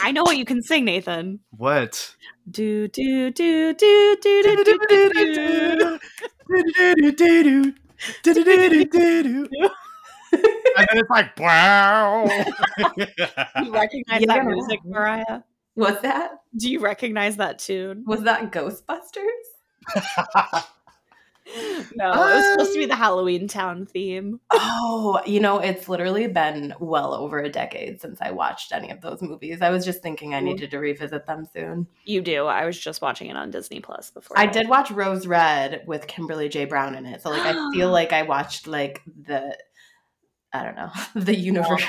I know what you can sing, Nathan. what? Do do do do do do do do. do. and then it's like wow. You recognize Yeah. that music, Mariah? What's that? Do you recognize that tune? Was that Ghostbusters? No, it was supposed to be the um, Halloween Town theme. Oh, you know, it's literally been well over a decade since I watched any of those movies. I was just thinking I needed to revisit them soon. You do. I was just watching it on Disney Plus before. I that. did watch Rose Red with Kimberly J. Brown in it. So like I feel like I watched like the I don't know, the universe.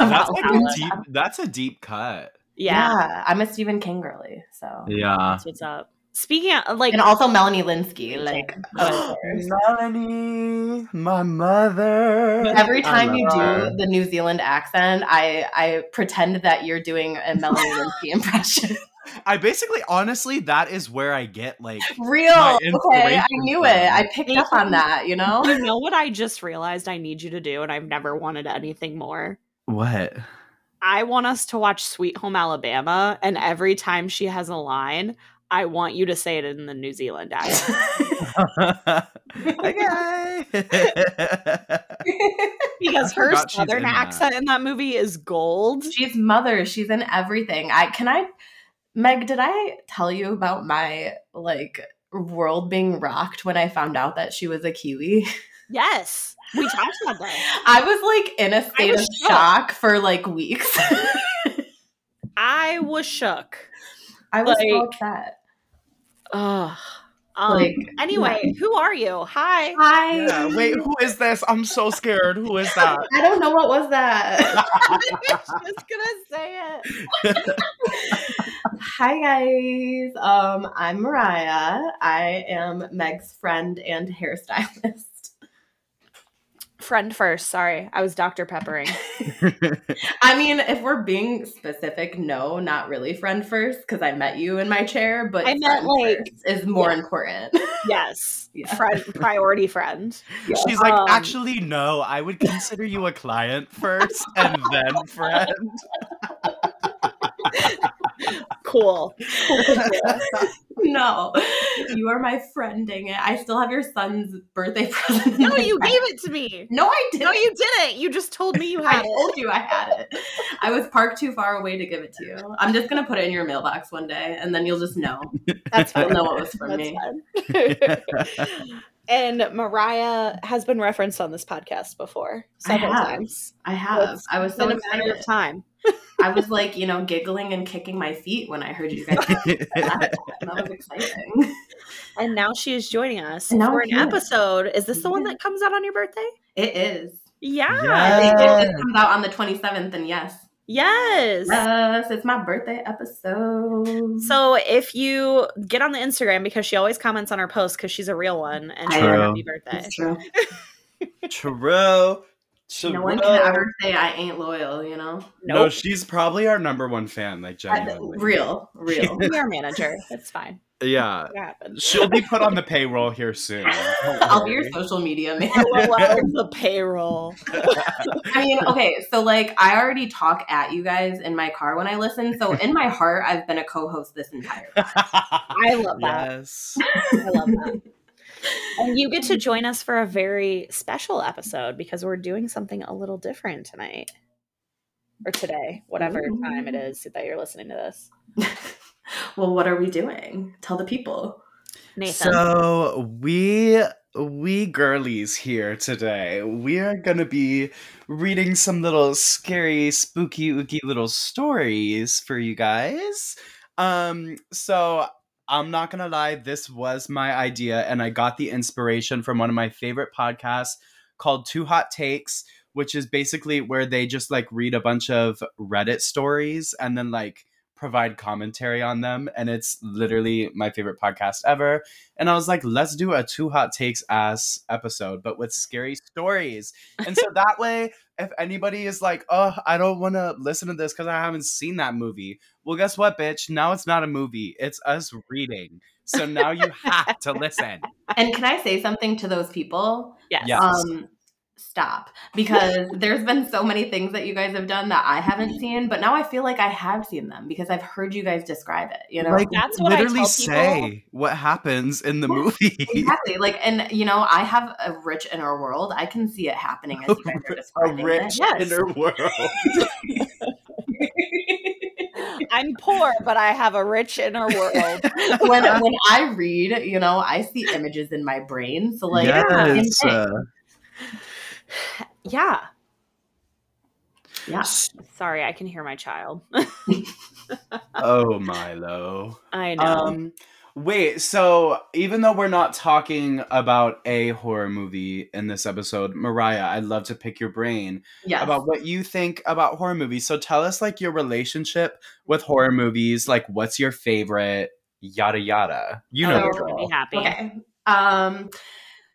that's like a deep. That's a deep cut. Yeah, yeah, I'm a Stephen King girly. So Yeah. that's what's up. Speaking of like, and also Melanie Lynskey, like of. Melanie, my mother. Every time you do her. the New Zealand accent, I I pretend that you're doing a Melanie Lynskey impression. I basically, honestly, that is where I get like. Real, okay. I inspiration knew it. I picked up on that. You know. you know what I just realized I need you to do, and I've never wanted anything more. What? I want us to watch Sweet Home Alabama, and every time she has a line, I want you to say it in the New Zealand accent okay. because her forgot southern in that. accent in that movie is gold. She's mother. She's in everything. I can I Meg, did I tell you about my like world being rocked when I found out that she was a Kiwi? Yes, we talked about that. I was like in a state of was shocked. shock for like weeks. I was shook. I was so Like- upset. Ugh. Um, Like, anyway, who are you? Hi. Hi. Yeah, wait, who is this? I'm so scared. Who is that? I don't know what was that. I was just gonna say it. Hi guys. Um, I'm Mariah. I am Meg's friend and hairstylist. Friend first. Sorry, I was Dr. Peppering. I mean, if we're being specific, no, not really friend first because I met you in my chair, but I meant, like- is more important. Yes, Yeah. friend, priority friend. She's like, Um, actually, no. I would consider you a client first and then friend. Cool. no, you are my friend. Dang it! I still have your son's birthday present. No, you bag. gave it to me. No, I didn't. No, you didn't. You just told me you I had it. I told you I had it. I was parked too far away to give it to you. I'm just gonna put it in your mailbox one day, and then you'll just know. That's You'll fine. know it was from That's me. and Mariah has been referenced on this podcast before several have. times. I have. It's I was so a matter excited. of time. I was like, you know, giggling and kicking my feet when I heard you guys. that. that was exciting. And now she is joining us And now for I'm an here. episode. Is this the one that comes out on your birthday? It is. Yeah. I think Yes. it comes out on the 27th, and yes, Yes. yes, it's my birthday episode. So if you get on the Instagram because she always comments on her posts because she's a real one and she True. happy birthday. it's true. True. No one True. can uh, ever say I ain't loyal. You know, No, Nope. she's probably our number one fan, like uh, I- genuinely. real, real. I'm your manager. It's fine. Yeah. She'll be put on the payroll here soon. I'll be your social media man. The payroll. I mean, okay, so like I already talk at you guys in my car when I listen. So in my heart, I've been a co-host this entire time. I love that. Yes. I love that. And you get to join us for a very special episode because we're doing something a little different tonight. Or today, whatever Ooh. time it is that you're listening to this. well, what are we doing? Tell the people. Nathan. So we we girlies here today. We are gonna be reading some little scary, spooky, ooky little stories for you guys. Um, so I'm not gonna lie, this was my idea, and I got the inspiration from one of my favorite podcasts called Two Hot Takes, which is basically where they just like read a bunch of Reddit stories and then like provide commentary on them. And it's literally my favorite podcast ever. And I was like, let's do a Two Hot Takes ass episode, but with scary stories. And so that way, if anybody is like, oh, I don't want to listen to this because I haven't seen that movie, well, guess what, bitch? Now it's not a movie, it's us reading. So now you have to listen. And can I say something to those people? yes. Yeah. Um, stop because there's been so many things that you guys have done that I haven't mm-hmm. seen, but now I feel like I have seen them because I've heard you guys describe it. You know, like That's what I literally tell people. say what happens in the Yeah, movie. exactly. Like, and you know, I have a rich inner world. I can see it happening as you guys are A rich it. Yes. inner world. I'm poor, but I have a rich inner world. when when I read, you know, I see images in my brain. So like, yes. Same thing. yeah. yeah. Sorry, I can hear my child. oh Milo. I know. Um wait, so even though we're not talking about a horror movie in this episode, Mariah, I'd love to pick your brain Yes. about what you think about horror movies. So tell us like your relationship with horror movies, like what's your favorite, yada yada. You know oh, the you're gonna drill. be happy. Okay. Um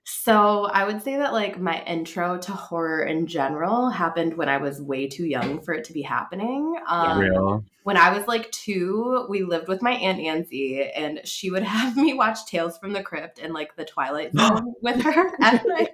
so I would say that like my intro to horror in general happened when I was way too young for it to be happening. Um Real. When I was like two, we lived with my aunt Nancy, and she would have me watch Tales from the Crypt and like the Twilight Zone with her at night.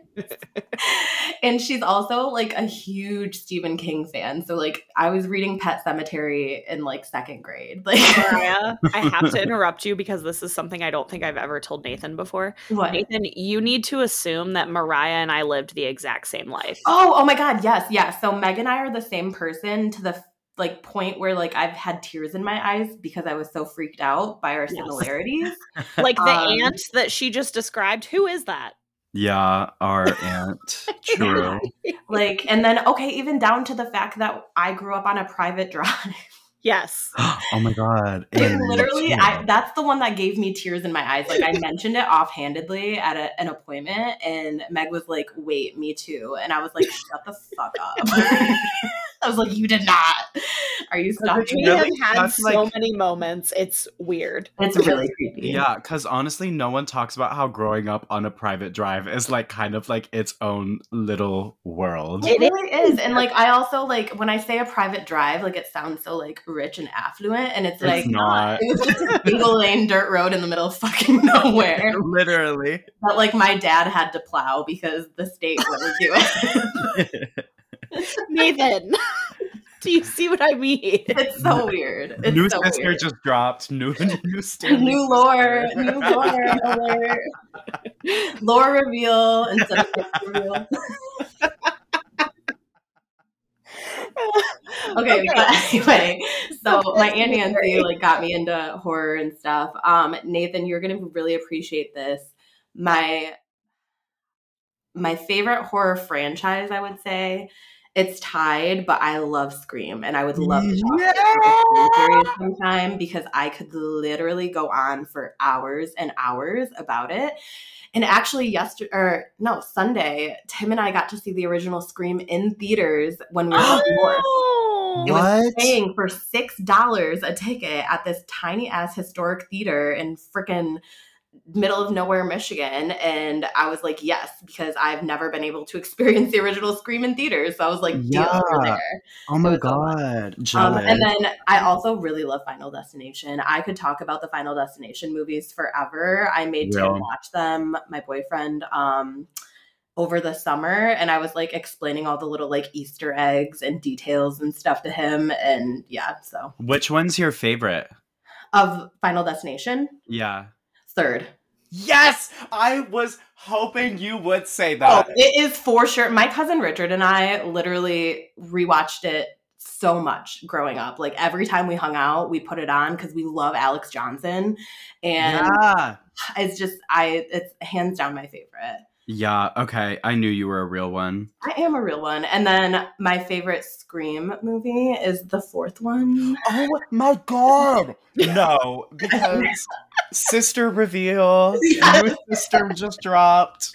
and she's also like a huge Stephen King fan. So like I was reading Pet Sematary in like second grade. Like Mariah, I have to interrupt you because this is something I don't think I've ever told Nathan before. what? Nathan, you need to assume that Mariah and I lived the exact same life. Oh, oh my God, yes, yes. So Meg and I are the same person to the like point where like I've had tears in my eyes because I was so freaked out by our Yes. similarities. Like the Um, aunt that she just described. Who is that? Yeah, our aunt. True. Like, and then okay, even down to the fact that I grew up on a private drive. Yes. oh my god. It And literally. I, that's the one that gave me tears in my eyes. Like I mentioned it offhandedly at a, an appointment, and Meg was like, "Wait, me too," and I was like, "Shut the fuck up." I was like, "You did not. Are you stalking We? Really? have had That's so like- many moments. It's weird. It's really creepy. Yeah, because honestly, no one talks about how growing up on a private drive is like kind of like its own little world. It really is. And like I also like when I say a private drive, like it sounds so like rich and affluent and it's, like It's like not. it was just a single lane dirt road in the middle of fucking nowhere Literally. But like my dad had to plow because the state wouldn't do it. Nathan, do you see what I mean? It's so weird. It's new so sister weird. just dropped. New new Stanley. new lore, new lore alert. Lore reveal instead of gift reveal. okay, but anyway, so my aunt Nancy like got me into horror and stuff. Um, Nathan, you're gonna really appreciate this. My my favorite horror franchise, I would say, it's tied, but I love Scream, and I would love to talk about the Scream series sometime because I could literally go on for hours and hours about it. And actually, yesterday or no Sunday, Tim and I got to see the original Scream in theaters when we were. Oh, It was paying for six dollars a ticket at this tiny ass historic theater in frickin' middle of nowhere, Michigan. And I was like, yes, because I've never been able to experience the original Scream in theaters. So I was like, Yeah. there. Oh my god. Um, and then I also really love Final Destination. I could talk about the Final Destination movies forever. I made Real. Tim watch them, my boyfriend, um, over the summer, and I was like explaining all the little like Easter eggs and details and stuff to him. And yeah, so Which one's your favorite? of Final Destination, Yeah. third. Yes! I was hoping you would say that. Oh, it is for sure. My cousin Richard and I literally rewatched it so much growing up. Like every time we hung out, we put it on because we love Alexz Johnson, and yeah. it's just I it's hands down my favorite. Yeah, okay. I knew you were a real one. I am a real one. And then my favorite Scream movie is the fourth one. Oh my god! No, because sister reveal. Yes. New sister just dropped.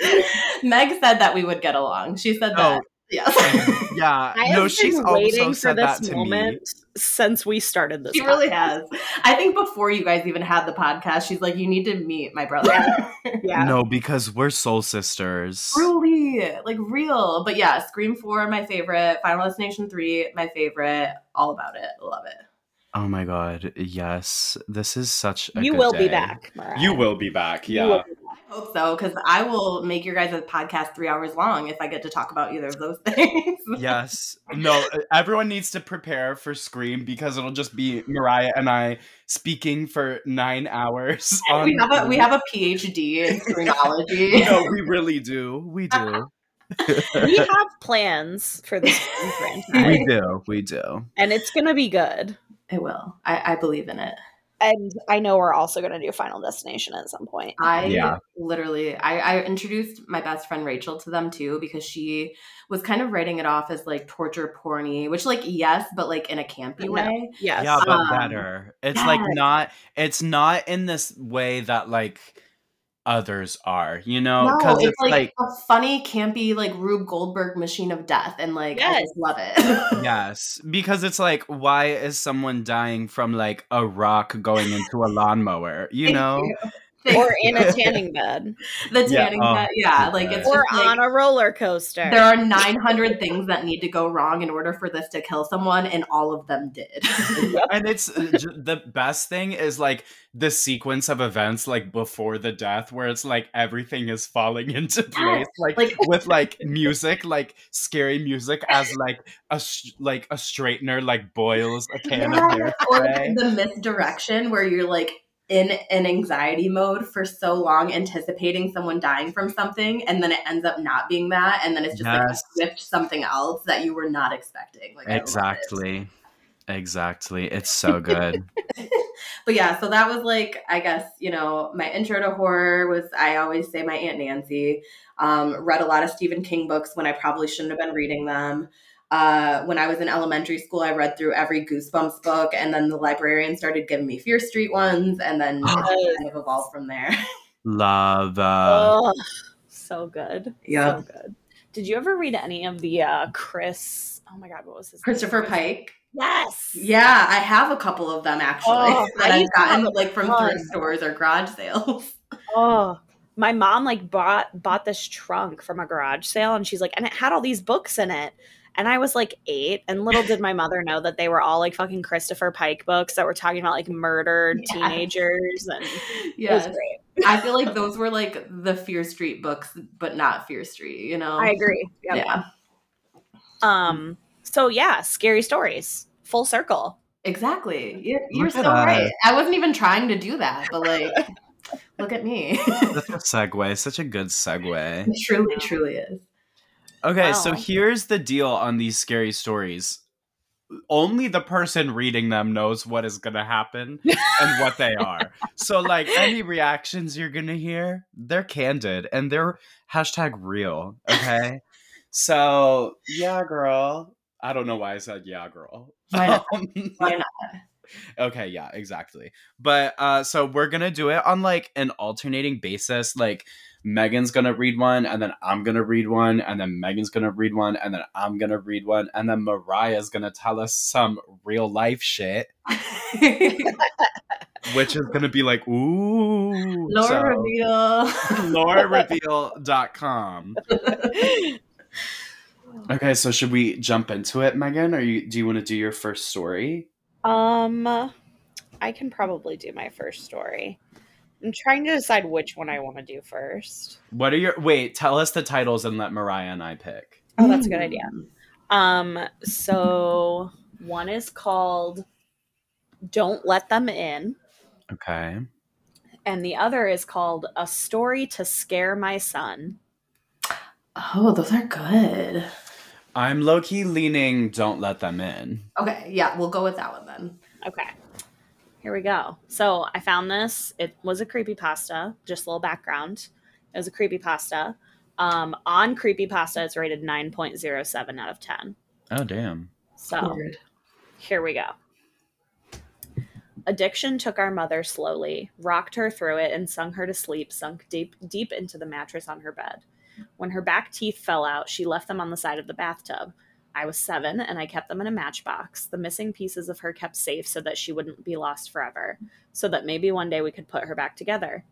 Meg said that we would get along. She said oh, that. Yes. Yeah. I no, have she's been also waiting for said that this to moment me. since we started this. she really has. I think before you guys even had the podcast, she's like, you need to meet my brother. Yeah. No, because we're soul sisters. Truly, like real. But yeah, Scream 4, my favorite. Final Destination 3, my favorite. All about it. Love it. Oh my god, yes. This is such a You good will be back. Mariah. You will be back, You yeah. Will be back. hope so because I will make your guys' a podcast three hours long if I get to talk about either of those things. yes. No, everyone needs to prepare for Scream because it'll just be Mariah and I speaking for nine hours. we have a we have a PhD in screenology. no, we really do. We do. we have plans for this franchise. We do. We do. And it's gonna be good. It will. I, I believe in it and I know we're also going to do Final Destination at some point. I yeah. literally, I, I introduced my best friend Rachel to them too because she was kind of writing it off as like torture porny, which like yes, but like in a campy no. way. Yes. Yeah, but um, better. It's yes. like not. It's not in this way that like others are, you know? Because no, it's, it's like, like, a funny, campy, like Rube Goldberg machine of death, and like yes. I just love it. yes, because it's like, why is someone dying from like a rock going into a lawnmower? You know. You or in a tanning bed. The tanning yeah. bed, oh, yeah. Like it's or like, on a roller coaster. There are 900 things that need to go wrong in order for this to kill someone, and all of them did. and it's uh, the best thing is like the sequence of events, like before the death, where it's like everything is falling into place, like, like with like music, like scary music, as like a like a straightener like boils a can yeah. of hair. Or the misdirection where you're like in an anxiety mode for so long anticipating someone dying from something and then it ends up not being that and then it's just yes. like a something else that you were not expecting. Like exactly. Exactly. It's so good. But yeah so that was like i guess you know my intro to horror was i always say my aunt nancy um, read a lot of stephen king books when i probably shouldn't have been reading them uh, when I was in elementary school, I read through every Goosebumps book, and then the librarian started giving me Fear Street ones, and then it kind of evolved from there. Love. Uh... Oh, so good. Yeah. So good. Did you ever read any of the uh, Chris? Oh my God, what was his Christopher name? Pike. Yes. Yeah, I have a couple of them actually oh, that I've gotten like from thrift stores or garage sales. Oh, my mom like bought bought this trunk from a garage sale, and she's like, and it had all these books in it. And I was like eight, and little did my mother know that they were all like fucking Christopher Pike books that were talking about like murdered yes. teenagers. And yes. I feel like those were like the Fear Street books, but not Fear Street, you know? I agree. Yep. Yeah. Um, so yeah, scary stories. Full circle. Exactly. You're, you're so right. I wasn't even trying to do that, but like look at me. That's a segue. Such a good segue. It truly, truly is. Okay, wow. so here's the deal on these scary stories. Only the person reading them knows what is going to happen and what they are. So, like, any reactions you're going to hear, they're candid and they're hashtag real. Okay. so, yeah, girl. I don't know why I said yeah, girl. Why not? Um, why not? okay yeah exactly but uh so we're gonna do it on like an alternating basis like Megan's gonna read one, and then I'm gonna read one, and then Megan's gonna read one, and then I'm gonna read one, and then Mariah's gonna tell us some real life shit. which is gonna be like, ooh. Lore so, reveal. lorereveal.com. okay, so should we jump into it, Megan? Or you do you want to do your first story? Um I can probably do my first story. I'm trying to decide which one I want to do first. What are your wait? Tell us the titles and let Mariah and I pick. Oh, that's a good idea. Um, so one is called "Don't Let Them In." Okay. And the other is called "A Story to Scare My Son." Oh, those are good. I'm low key leaning "Don't Let Them In." Okay, yeah, we'll go with that one then. Okay. Here we go. So I found this. It was a creepy pasta. Just a little background. It was a creepy pasta. Um, on creepy pasta, it's rated nine point zero seven out of ten. Oh damn! So Weird. here we go. Addiction took our mother slowly, rocked her through it, and sung her to sleep, sunk deep deep into the mattress on her bed. When her back teeth fell out, she left them on the side of the bathtub. I was seven and I kept them in a matchbox. The missing pieces of her kept safe so that she wouldn't be lost forever, so that maybe one day we could put her back together.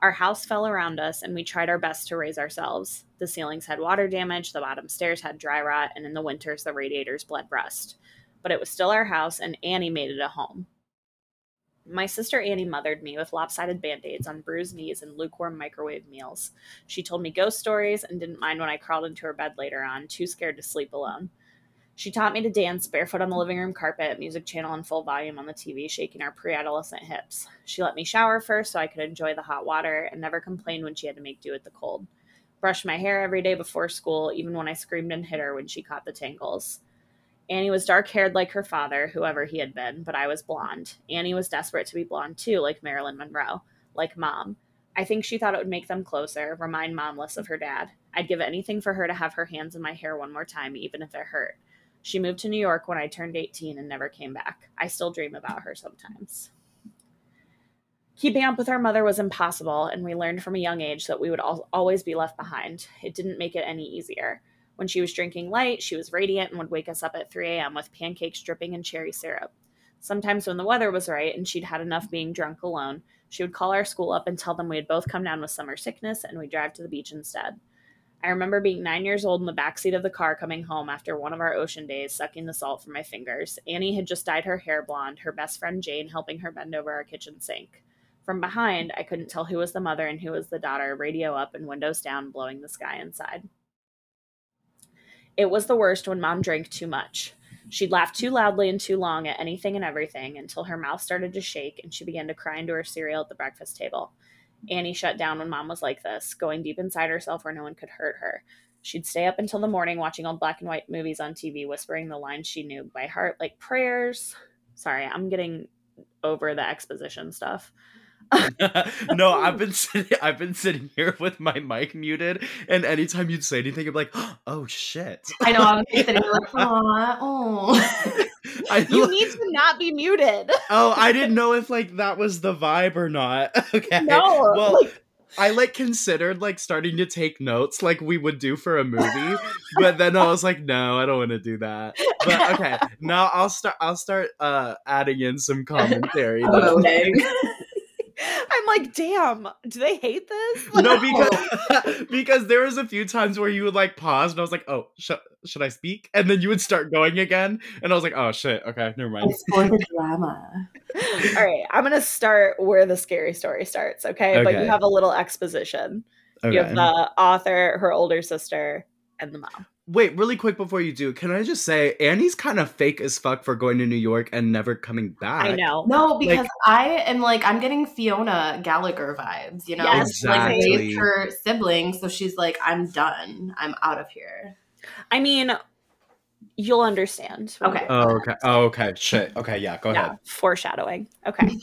Our house fell around us and we tried our best to raise ourselves. The ceilings had water damage, the bottom stairs had dry rot, and in the winters the radiators bled rust. But it was still our house and Annie made it a home. My sister Annie mothered me with lopsided band aids on bruised knees and lukewarm microwave meals. She told me ghost stories and didn't mind when I crawled into her bed later on, too scared to sleep alone. She taught me to dance barefoot on the living room carpet, music channel in full volume on the TV, shaking our pre adolescent hips. She let me shower first so I could enjoy the hot water and never complained when she had to make do with the cold. Brushed my hair every day before school, even when I screamed and hit her when she caught the tangles. Annie was dark haired like her father, whoever he had been, but I was blonde. Annie was desperate to be blonde too, like Marilyn Monroe, like mom. I think she thought it would make them closer, remind mom less of her dad. I'd give anything for her to have her hands in my hair one more time, even if it hurt. She moved to New York when I turned 18 and never came back. I still dream about her sometimes. Keeping up with our mother was impossible, and we learned from a young age that we would al- always be left behind. It didn't make it any easier. When she was drinking light, she was radiant and would wake us up at 3 a.m. with pancakes dripping in cherry syrup. Sometimes, when the weather was right and she'd had enough being drunk alone, she would call our school up and tell them we had both come down with summer sickness and we'd drive to the beach instead. I remember being nine years old in the backseat of the car coming home after one of our ocean days, sucking the salt from my fingers. Annie had just dyed her hair blonde, her best friend Jane helping her bend over our kitchen sink. From behind, I couldn't tell who was the mother and who was the daughter, radio up and windows down, blowing the sky inside. It was the worst when mom drank too much. She'd laugh too loudly and too long at anything and everything until her mouth started to shake and she began to cry into her cereal at the breakfast table. Annie shut down when mom was like this, going deep inside herself where no one could hurt her. She'd stay up until the morning watching old black and white movies on TV, whispering the lines she knew by heart, like prayers. Sorry, I'm getting over the exposition stuff. no, I've been sitting. I've been sitting here with my mic muted, and anytime you'd say anything, I'm like, "Oh shit!" I know. I'm sitting here like, oh. I, you need to not be muted. oh, I didn't know if like that was the vibe or not. Okay. No. Well, like, I like considered like starting to take notes like we would do for a movie, but then I was like, no, I don't want to do that. But okay, now I'll start. I'll start uh adding in some commentary. okay. I'm like, damn, do they hate this? no, because because there was a few times where you would like pause, and I was like, oh, sh- should I speak? And then you would start going again, and I was like, oh shit, okay, never mind. It's for the drama. All right, I'm gonna start where the scary story starts, okay? okay. But you have a little exposition. Okay. You have the author, her older sister, and the mom. Wait, really quick before you do, can I just say Annie's kind of fake as fuck for going to New York and never coming back? I know. No, because like, I am like I'm getting Fiona Gallagher vibes, you know? Yes, exactly. Like raised her siblings, so she's like, I'm done. I'm out of here. I mean, you'll understand. Okay. Oh, okay. Oh, okay. Shit. Okay, yeah, go yeah, ahead. Foreshadowing. Okay.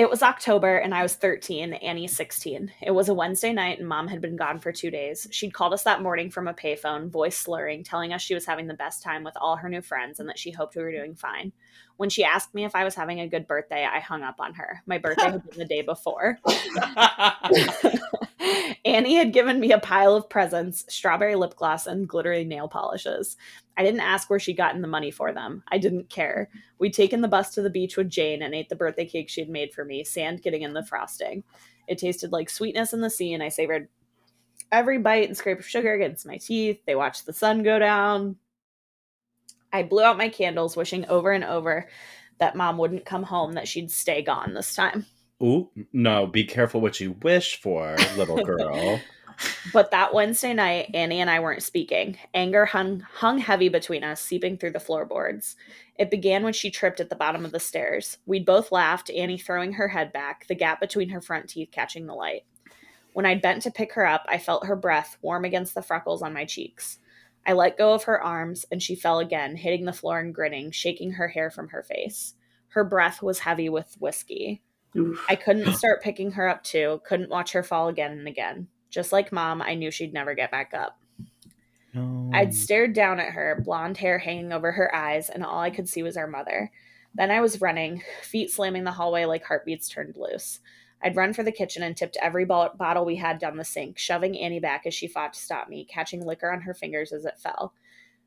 It was October and I was 13, Annie 16. It was a Wednesday night and mom had been gone for two days. She'd called us that morning from a payphone, voice slurring, telling us she was having the best time with all her new friends and that she hoped we were doing fine. When she asked me if I was having a good birthday, I hung up on her. My birthday had been the day before. Annie had given me a pile of presents, strawberry lip gloss, and glittery nail polishes. I didn't ask where she'd gotten the money for them. I didn't care. We'd taken the bus to the beach with Jane and ate the birthday cake she'd made for me, sand getting in the frosting. It tasted like sweetness in the sea, and I savored every bite and scrape of sugar against my teeth. They watched the sun go down. I blew out my candles, wishing over and over that mom wouldn't come home, that she'd stay gone this time. Ooh, no, be careful what you wish for, little girl. but that Wednesday night, Annie and I weren't speaking. Anger hung, hung heavy between us, seeping through the floorboards. It began when she tripped at the bottom of the stairs. We'd both laughed, Annie throwing her head back, the gap between her front teeth catching the light. When I bent to pick her up, I felt her breath warm against the freckles on my cheeks. I let go of her arms, and she fell again, hitting the floor and grinning, shaking her hair from her face. Her breath was heavy with whiskey. Oof. I couldn't start picking her up too, couldn't watch her fall again and again. Just like mom, I knew she'd never get back up. No. I'd stared down at her, blonde hair hanging over her eyes, and all I could see was our mother. Then I was running, feet slamming the hallway like heartbeats turned loose. I'd run for the kitchen and tipped every bottle we had down the sink, shoving Annie back as she fought to stop me, catching liquor on her fingers as it fell.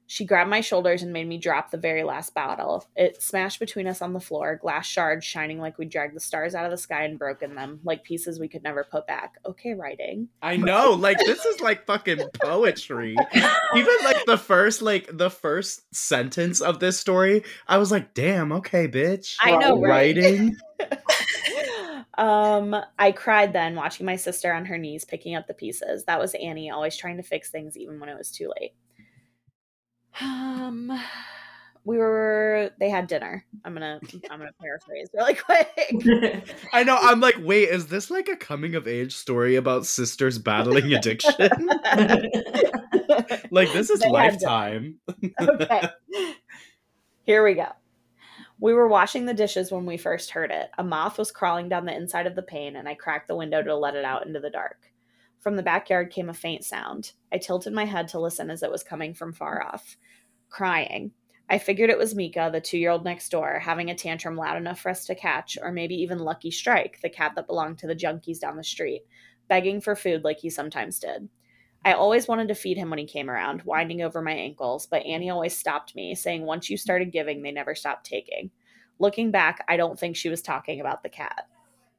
She grabbed my shoulders and made me drop the very last bottle. It smashed between us on the floor, glass shards shining like we dragged the stars out of the sky and broken them, like pieces we could never put back. Okay, writing. I know, like this is like fucking poetry. Even like the first like the first sentence of this story, I was like, "Damn, okay, bitch." I know, right? Writing. um, I cried then, watching my sister on her knees picking up the pieces. That was Annie, always trying to fix things even when it was too late. Um, we were. They had dinner. I'm gonna. I'm gonna paraphrase really quick. I know. I'm like, wait, is this like a coming of age story about sisters battling addiction? like this is They lifetime. okay. Here we go. We were washing the dishes when we first heard it. A moth was crawling down the inside of the pane, and I cracked the window to let it out into the dark. From the backyard came a faint sound. I tilted my head to listen as it was coming from far off. Crying. I figured it was Mika, the two year old next door, having a tantrum loud enough for us to catch, or maybe even Lucky Strike, the cat that belonged to the junkies down the street, begging for food like he sometimes did. I always wanted to feed him when he came around, winding over my ankles, but Annie always stopped me, saying once you started giving, they never stopped taking. Looking back, I don't think she was talking about the cat.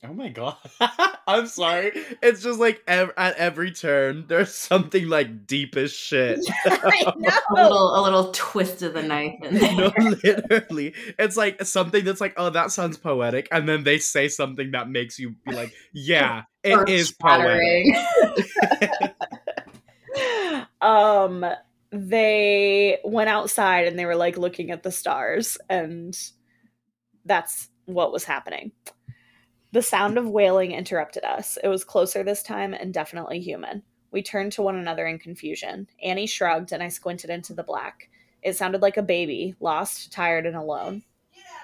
Oh my god. I'm sorry. It's just like ev- at every turn, there's something like deep as shit. I a know. little a little twist of the knife in there. no, literally. It's like something that's like, oh, that sounds poetic. And then they say something that makes you be like, yeah, it is poetic. Um they went outside and they were like looking at the stars and that's what was happening. The sound of wailing interrupted us. It was closer this time and definitely human. We turned to one another in confusion. Annie shrugged and i squinted into the black. It sounded like a baby lost tired and alone.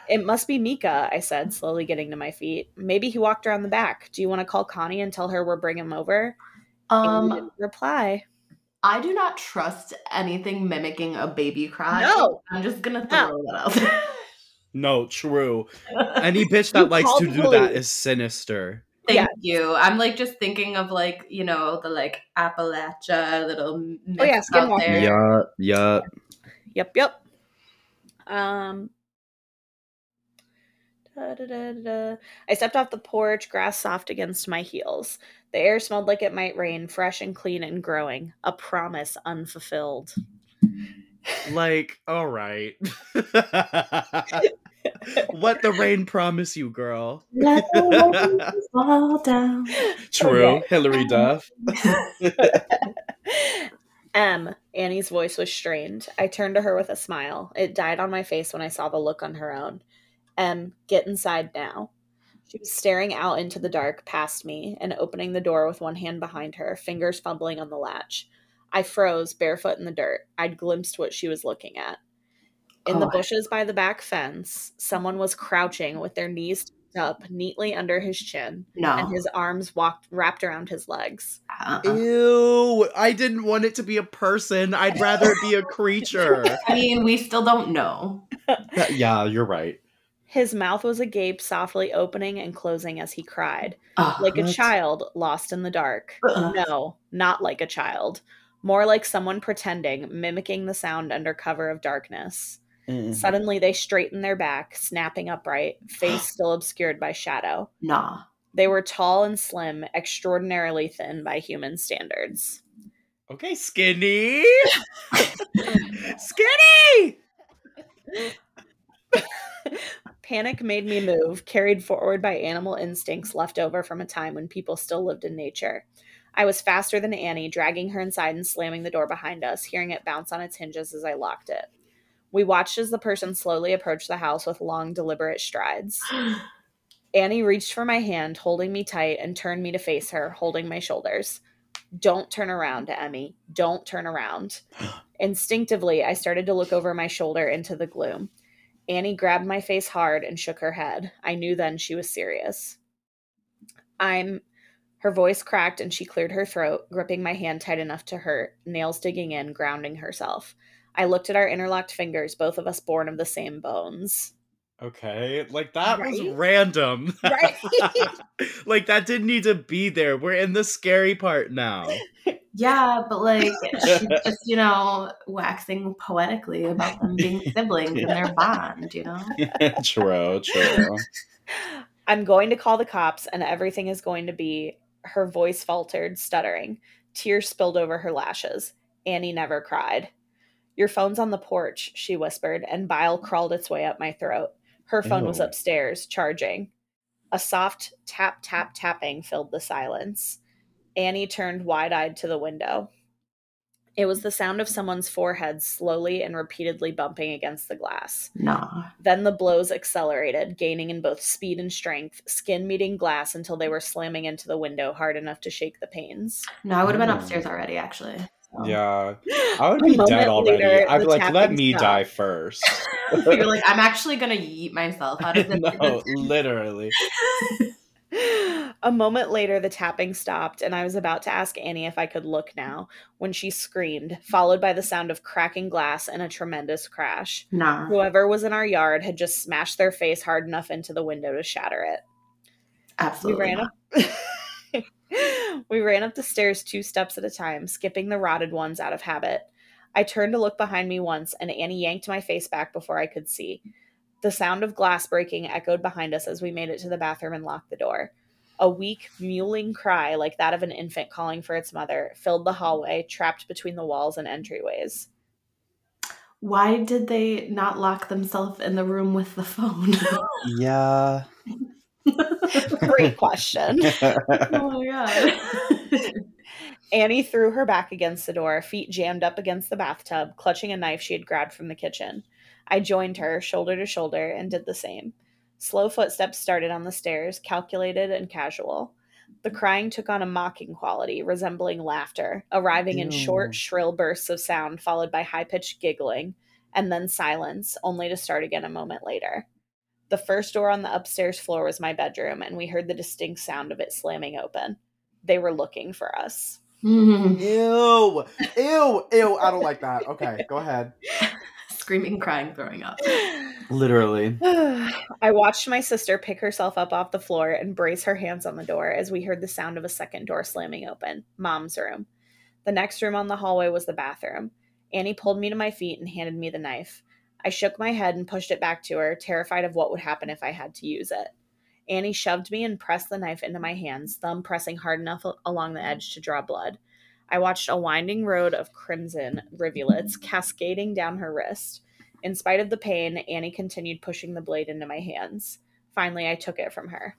It must be mika i said slowly getting to my feet. Maybe he walked around the back. Do you want to call connie and tell her we're bringing him over? Um, reply I do not trust anything mimicking a baby cry. No. I'm just gonna throw that out there. No, true. Any bitch that likes to do that is sinister. Thank Yeah. you. I'm like just thinking of like you know the like Appalachia little myths Oh, yeah, out Skinwalker. there. Yeah, yeah. Yep, yep. Um. da, da, da, da, da. I stepped off the porch, grass soft against my heels. The air smelled like it might rain, fresh and clean and growing. A promise unfulfilled. Like, all right. what the rain promise you, girl? Let the rain fall down. True, Okay. Hilary um, Duff. M. Annie's voice was strained. I turned to her with a smile. It died on my face when I saw the look on her own. M. Get inside now. She was staring out into the dark past me and opening the door with one hand behind her, fingers fumbling on the latch. I froze, barefoot in the dirt. I'd glimpsed what she was looking at. In the Oh. bushes by the back fence, someone was crouching with their knees up neatly under his chin No. and his arms walked wrapped around his legs. Uh-uh. Ew, I didn't want it to be a person. I'd rather it be a creature. I mean, we still don't know. yeah, you're right. His mouth was agape, softly opening and closing as he cried, Ugh. like a child lost in the dark. Uh-uh. No, not like a child. More like someone pretending, mimicking the sound under cover of darkness. Mm. Suddenly, they straightened their back, snapping upright, face still obscured by shadow. Nah. They were tall and slim, extraordinarily thin by human standards. Okay, skinny. skinny. Panic made me move, carried forward by animal instincts left over from a time when people still lived in nature. I was faster than Annie, dragging her inside and slamming the door behind us, hearing it bounce on its hinges as I locked it. We watched as the person slowly approached the house with long, deliberate strides. Annie reached for my hand, holding me tight, and turned me to face her, holding my shoulders. Don't turn around, Emmy. Don't turn around. Instinctively, I started to look over my shoulder into the gloom. Annie grabbed my face hard and shook her head. I knew then she was serious. I'm. Her voice cracked and she cleared her throat, gripping my hand tight enough to hurt, nails digging in, grounding herself. I looked at our interlocked fingers, both of us born of the same bones. Okay, like that was random. Right? like that didn't need to be there. We're in the scary part now. Yeah, but like she's just, you know, waxing poetically about them being siblings and their bond, you know? true, true. I'm going to call the cops and everything is going to be. Her voice faltered, stuttering. Tears spilled over her lashes. Annie never cried. Your phone's on the porch, she whispered, and bile crawled its way up my throat. Her phone was upstairs, charging. A soft tap, tap, tapping filled the silence. Annie turned wide eyed to the window. It was the sound of someone's forehead slowly and repeatedly bumping against the glass. No. Then the blows accelerated, gaining in both speed and strength, skin meeting glass until they were slamming into the window hard enough to shake the panes. No, I would have been upstairs already, actually. So. Yeah, I would be dead already. later, I'd be like, let me stopped. die first. You're like, I'm actually gonna eat myself out of this. no, literally. A moment later, the tapping stopped, and I was about to ask Annie if I could look now when she screamed, followed by the sound of cracking glass and a tremendous crash. Nah. Whoever was in our yard had just smashed their face hard enough into the window to shatter it. Absolutely. we ran not. up we ran up the stairs two steps at a time skipping the rotted ones out of habit i turned to look behind me once and annie yanked my face back before i could see the sound of glass breaking echoed behind us as we made it to the bathroom and locked the door a weak mewling cry like that of an infant calling for its mother filled the hallway trapped between the walls and entryways Why did they not lock themselves in the room with the phone? Yeah. great question oh my god. Annie threw her back against the door, feet jammed up against the bathtub, clutching a knife she had grabbed from the kitchen. I joined her, shoulder to shoulder, and did the same. Slow footsteps started on the stairs, calculated and casual. The crying took on a mocking quality, resembling laughter, arriving in Ew. short, shrill bursts of sound, followed by high pitched giggling, and then silence, only to start again a moment later. The first door on the upstairs floor was my bedroom, and we heard the distinct sound of it slamming open. They were looking for us. Mm. Ew. Ew. Ew. I don't like that. Okay, go ahead. Screaming, crying, throwing up. Literally. I watched my sister pick herself up off the floor and brace her hands on the door as we heard the sound of a second door slamming open Mom's room. The next room on the hallway was the bathroom. Annie pulled me to my feet and handed me the knife. I shook my head and pushed it back to her, terrified of what would happen if I had to use it. Annie shoved me and pressed the knife into my hands, thumb pressing hard enough along the edge to draw blood. I watched a winding road of crimson rivulets cascading down her wrist. In spite of the pain, Annie continued pushing the blade into my hands. Finally, I took it from her.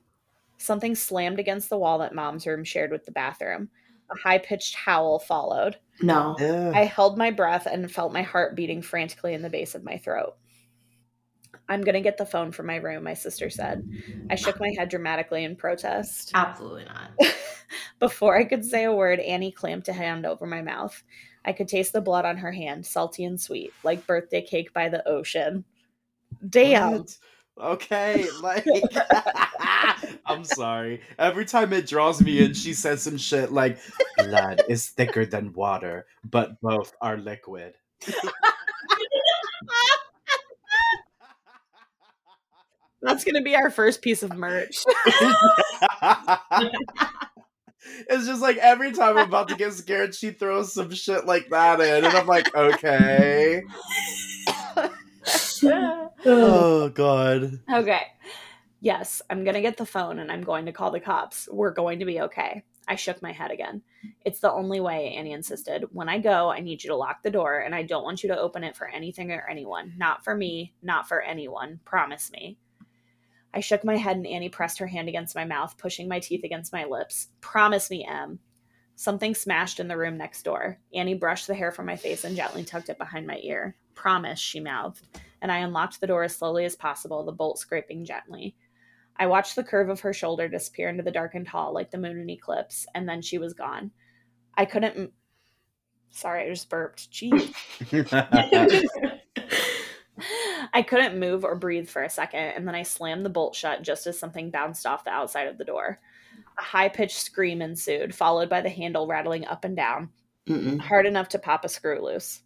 Something slammed against the wall that Mom's room shared with the bathroom. A high pitched howl followed. No. I held my breath and felt my heart beating frantically in the base of my throat. I'm going to get the phone from my room, my sister said. I shook my head dramatically in protest. Absolutely not. Before I could say a word, Annie clamped a hand over my mouth. I could taste the blood on her hand, salty and sweet, like birthday cake by the ocean. Damn. What? Okay, like I'm sorry. Every time it draws me in, she says some shit like blood is thicker than water, but both are liquid. That's to be our first piece of merch. it's just like every time I'm about to get scared, she throws some shit like that in, and I'm like, okay. Oh god. Okay. Yes, I'm going to get the phone and I'm going to call the cops. We're going to be okay. I shook my head again. It's the only way, Annie insisted. When I go, I need you to lock the door and I don't want you to open it for anything or anyone. Not for me, not for anyone. Promise me. I shook my head and Annie pressed her hand against my mouth, pushing my teeth against my lips. Promise me, Em. Something smashed in the room next door. Annie brushed the hair from my face and gently tucked it behind my ear. Promise, she mouthed and I unlocked the door as slowly as possible, the bolt scraping gently. I watched the curve of her shoulder disappear into the darkened hall like the moon in eclipse, and then she was gone. I couldn't. M- Sorry, I just burped. Jeez. I couldn't move or breathe for a second, and then I slammed the bolt shut just as something bounced off the outside of the door. A high pitched scream ensued, followed by the handle rattling up and down, Mm-mm. hard enough to pop a screw loose.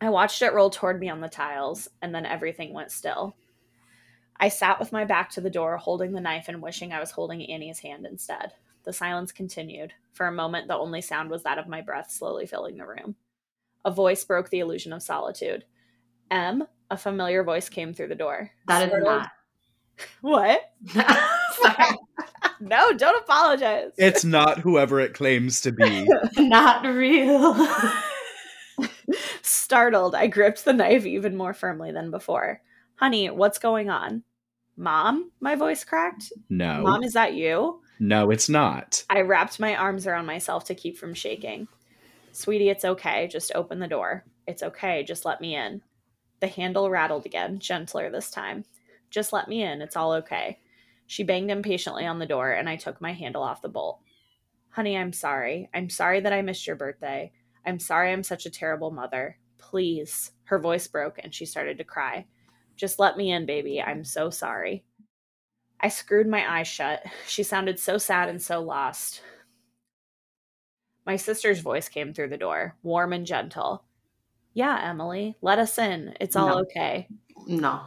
I watched it roll toward me on the tiles, and then everything went still. I sat with my back to the door, holding the knife and wishing I was holding Annie's hand instead. The silence continued. For a moment, the only sound was that of my breath slowly filling the room. A voice broke the illusion of solitude. M, a familiar voice came through the door. That is Startled- not. What? No, don't apologize. It's not whoever it claims to be. not real. Startled, I gripped the knife even more firmly than before. Honey, what's going on? Mom? My voice cracked. No. Mom, is that you? No, it's not. I wrapped my arms around myself to keep from shaking. Sweetie, it's okay. Just open the door. It's okay. Just let me in. The handle rattled again, gentler this time. Just let me in. It's all okay. She banged impatiently on the door, and I took my handle off the bolt. Honey, I'm sorry. I'm sorry that I missed your birthday. I'm sorry I'm such a terrible mother. Please. Her voice broke, and she started to cry. Just let me in, baby. I'm so sorry. I screwed my eyes shut. She sounded so sad and so lost. My sister's voice came through the door, warm and gentle. Yeah, Emily, let us in. It's all No. okay. no.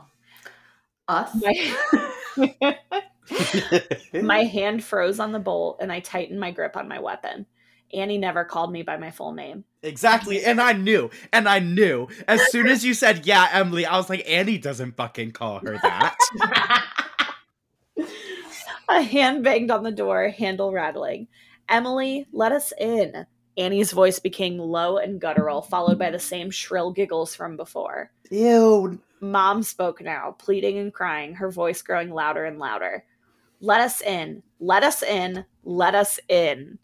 Us? My, my hand froze on the bolt and I tightened my grip on my weapon. Annie never called me by my full name. Exactly, and I knew, and I knew. As soon as you said, yeah, Emily, I was like, Annie doesn't fucking call her that. A hand banged on the door, handle rattling. Emily, let us in. Annie's voice became low and guttural, followed by the same shrill giggles from before. Ew. Mom spoke now, pleading and crying, her voice growing louder and louder. Let us in. Let us in. Let us in.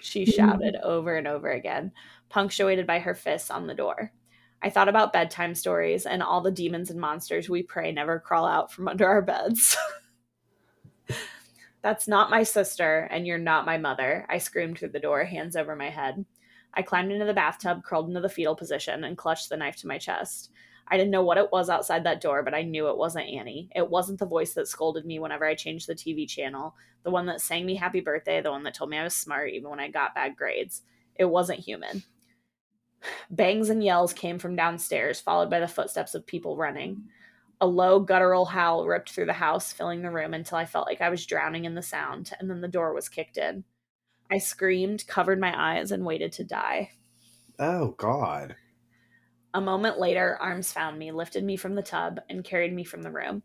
She mm-hmm. shouted over and over again, punctuated by her fists on the door. I thought about bedtime stories and all the demons and monsters we pray never crawl out from under our beds. That's not my sister, and you're not my mother, I screamed through the door, hands over my head. I climbed into the bathtub, curled into the fetal position, and clutched the knife to my chest. I didn't know what it was outside that door, but I knew it wasn't Annie. It wasn't the voice that scolded me whenever I changed the TV channel, the one that sang me happy birthday, the one that told me I was smart even when I got bad grades. It wasn't human. Bangs and yells came from downstairs, followed by the footsteps of people running. A low, guttural howl ripped through the house, filling the room until I felt like I was drowning in the sound, and then the door was kicked in. I screamed, covered my eyes, and waited to die. oh God. A moment later, arms found me, lifted me from the tub, and carried me from the room.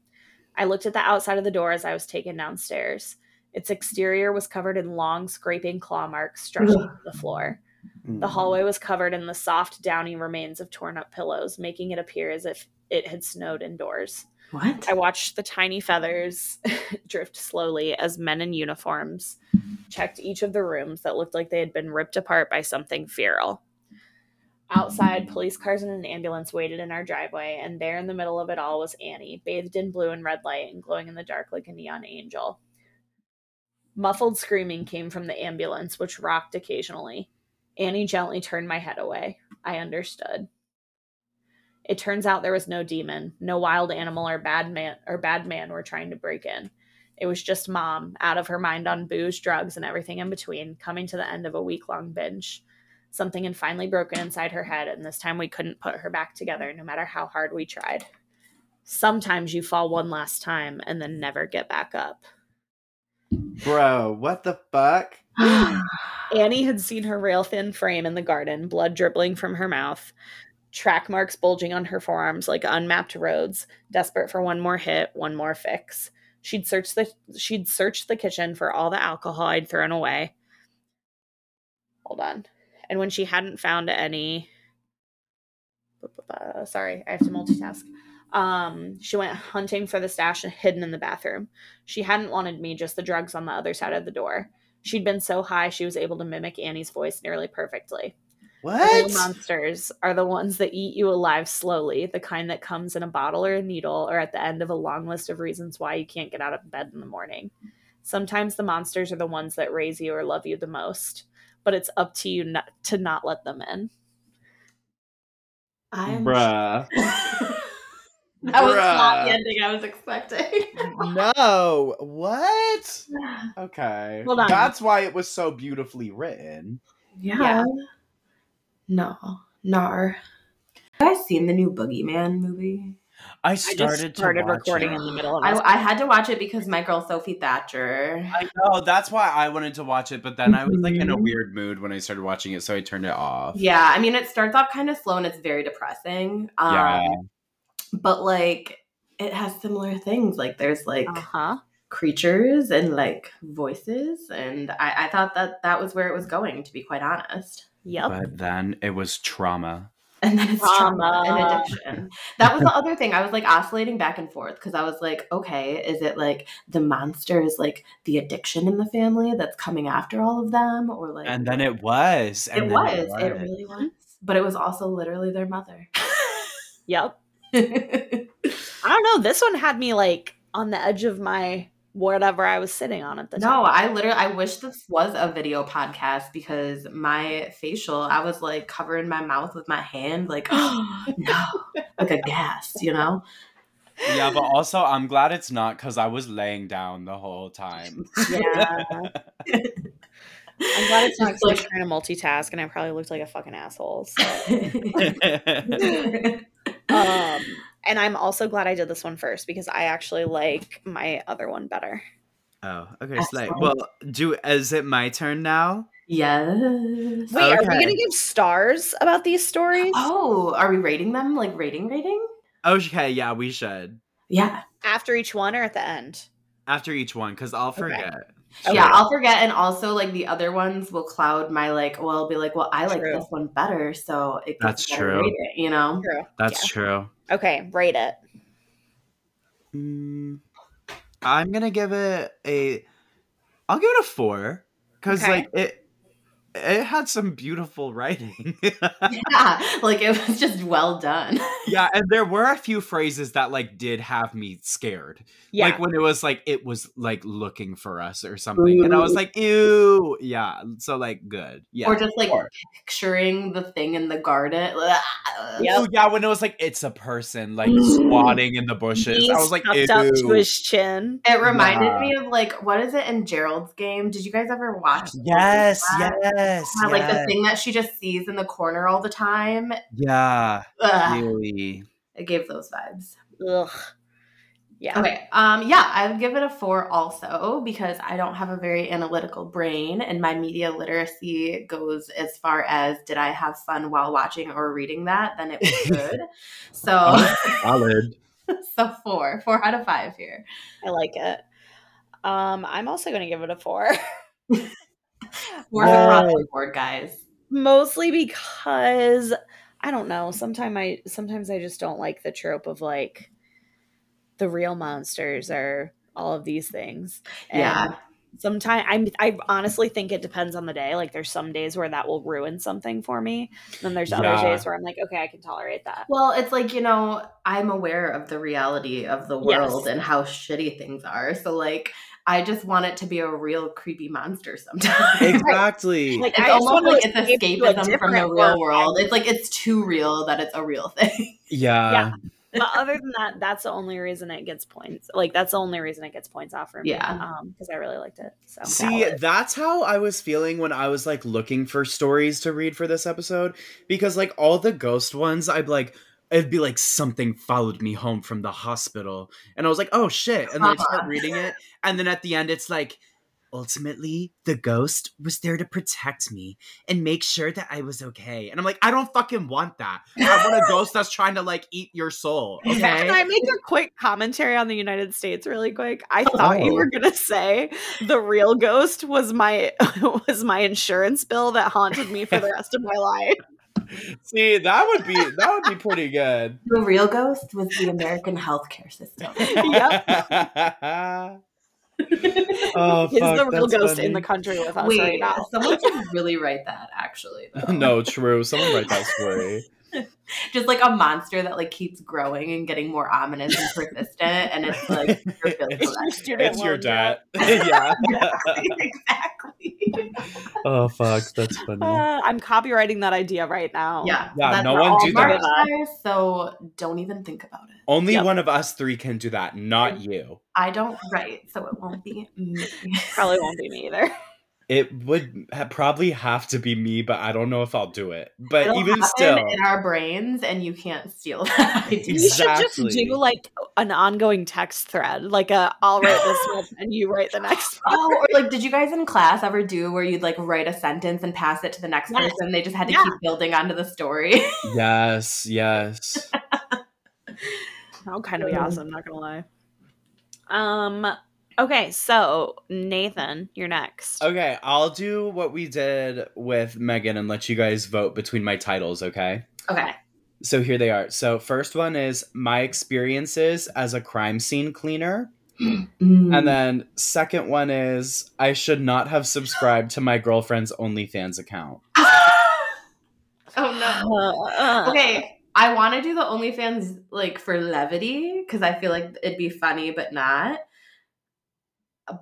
I looked at the outside of the door as I was taken downstairs. Its exterior was covered in long, scraping claw marks stretching to the floor. The Mm. hallway was covered in the soft, downy remains of torn up pillows, making it appear as if it had snowed indoors. what? I watched the tiny feathers drift slowly as men in uniforms checked each of the rooms that looked like they had been ripped apart by something feral. Outside, police cars and an ambulance waited in our driveway, and there in the middle of it all was Annie, bathed in blue and red light and glowing in the dark like a neon angel. Muffled screaming came from the ambulance, which rocked occasionally. Annie gently turned my head away. I understood. It turns out there was no demon, no wild animal or bad man or bad man were trying to break in. It was just mom, out of her mind on booze, drugs, and everything in between, coming to the end of a week long binge. Something had finally broken inside her head, and this time we couldn't put her back together, no matter how hard we tried. Sometimes you fall one last time and then never get back up. Bro, what the fuck? Annie had seen her rail thin frame in the garden, blood dribbling from her mouth, track marks bulging on her forearms like unmapped roads, desperate for one more hit, one more fix. She'd searched the she'd searched the kitchen for all the alcohol I'd thrown away. Hold on. And when she hadn't found any sorry, I have to multitask. Um, she went hunting for the stash hidden in the bathroom. She hadn't wanted me, just the drugs on the other side of the door. She'd been so high she was able to mimic Annie's voice nearly perfectly. What? monsters are the ones that eat you alive slowly, the kind that comes in a bottle or a needle or at the end of a long list of reasons why you can't get out of bed in the morning. Sometimes the monsters are the ones that raise you or love you the most, but it's up to you not, to not let them in. I'm Bruh. that was not the ending I was expecting. No. What? Okay. Hold on. That's why it was so beautifully written. yeah. Yeah. No. Nar. Have you guys seen the new Boogeyman movie? I I started, just started to watch recording it. in the middle of I. I had to watch it because my girl Sophie Thatcher. I know that's why I wanted to watch it, but then I was like in a Mhm. weird mood when I started watching it, so I turned it off. Yeah, I mean, it starts off kind of slow and it's very depressing. Um, Yeah. But like, it has similar things. Like, there's like uh-huh. creatures and like voices, and I, I thought that that was where it was going. To be quite honest. Yep. But then it was trauma. And then it's trauma and addiction. That was the other thing. I was like oscillating back and forth because I was like, okay, is it like the monster is like the addiction in the family that's coming after all of them, or like And then it was. it and then was, it really was. But it was also literally their mother. Yep. I don't know. This one had me like on the edge of my whatever I was sitting on at the No, time. No, I literally I wish this was a video podcast because my facial, I was like covering my mouth with my hand, like oh, no, like a gas, you know? Yeah, but also I'm glad it's not because I was laying down the whole time. Yeah. I'm glad it's not Just 'cause I was trying to multitask and I probably looked like a fucking asshole. So. Um, and I'm also glad I did this one first because I actually like my other one better. oh, okay. So like, well, do is it my turn now? yes. Wait, are we gonna give stars about these stories Oh, are we rating them like rating rating? Okay, yeah, we should Yeah. after each one or at the end? after each one because I'll forget. Okay. Yeah, I'll forget and also like the other ones will cloud my like well I'll be like, well, I like True. this one better, so it gets That's better true. rating, you know? True. That's true. Okay, rate it. Mm, I'm gonna give it a. I'll give it a four because Okay. like it. It had some beautiful writing. Yeah, like it was just well done. yeah, and there were a few phrases that like did have me scared. Yeah. Like when it was like it was like looking for us or something, and I was like, "Ew!" Yeah, so like good. Yeah, or just like four. picturing the thing in the garden. Yep. Ooh, yeah, when it was like it's a person like mm. squatting in the bushes, He's I was like, tucked up to "Ew." his chin. It reminded Yeah. me of like what is it in Gerald's game? Did you guys ever watch? Yes, that? yes, Yeah, Like the thing that she just sees in the corner all the time. Yeah, Ugh, really. it gave those vibes. Ugh. Yeah. Okay. Um, yeah, I would give it a four also because I don't have a very analytical brain and my media literacy goes as far as did I have fun while watching or reading that? Then it was good. so Solid. so four. Four out of five here. I like it. Um, I'm also gonna give it a four. Yay. across the board, guys. Mostly because I don't know. Sometimes I sometimes I just don't like the trope of like the real monsters or all of these things. Yeah. Sometimes I'm I honestly think it depends on the day. Like there's some days where that will ruin something for me. Then there's other days where I'm like, okay, I can tolerate that. Well, it's like, you know, I'm aware of the reality of the Yes. world and how shitty things are. So, like, I just want it to be a real creepy monster sometimes. Exactly. Like It's I almost like it's escape escapism from the real world. It's like it's too real that it's a real thing. yeah. Yeah. but other than that, that's the only reason it gets points. Like that's the only reason it gets points off for me. Yeah. Um, because I really liked it. So See, that's how I was feeling when I was like looking for stories to read for this episode. Because like all the ghost ones, I'd like, it'd be like something followed me home from the hospital. And I was like, oh shit. And then I start reading it. And then at the end, it's like, ultimately, the ghost was there to protect me and make sure that I was okay. And I'm like, I don't fucking want that. I want a ghost that's trying to like eat your soul. Can Okay. I make a quick commentary on the United States really quick? I thought you Oh. were gonna say the real ghost was my was my insurance bill that haunted me for the rest of my life. See, that would be that would be pretty good. The real ghost was the American healthcare system. Yep. oh, Is fuck, the real ghost funny. in the country with us Wait, right now? someone should really write that actually. Though. No, true. Someone write that story. Just like a monster that like keeps growing and getting more ominous and persistent, and it's like you're It's for that. student It's your dad. debt. yeah. exactly. Oh fuck, that's funny. Uh, I'm copywriting that idea right now. Yeah, Yeah, no one all do that. listeners, so don't even think about it. Only Yep. one of us three can do that, not you. I don't write, so it won't be me. Probably won't be me either. It would ha- probably have to be me, but I don't know if I'll do it. But It'll even still, in our brains, and you can't steal that idea. You should just Exactly. do like an ongoing text thread, like a I'll write this one and you write the next one. Oh, or like, did you guys in class ever do where you'd like write a sentence and pass it to the next Yes. person? They just had to Yeah. keep building onto the story. yes, yes. That would kind of be awesome, not gonna lie. Um okay, so Nathan, you're next. Okay, I'll do what we did with Megan and let you guys vote between my titles, okay? okay. So here they are. So first one is my experiences as a crime scene cleaner. Mm. And then second one is I should not have subscribed to my girlfriend's OnlyFans account. oh no. Okay, I want to do the OnlyFans like for levity because I feel like it'd be funny, but not.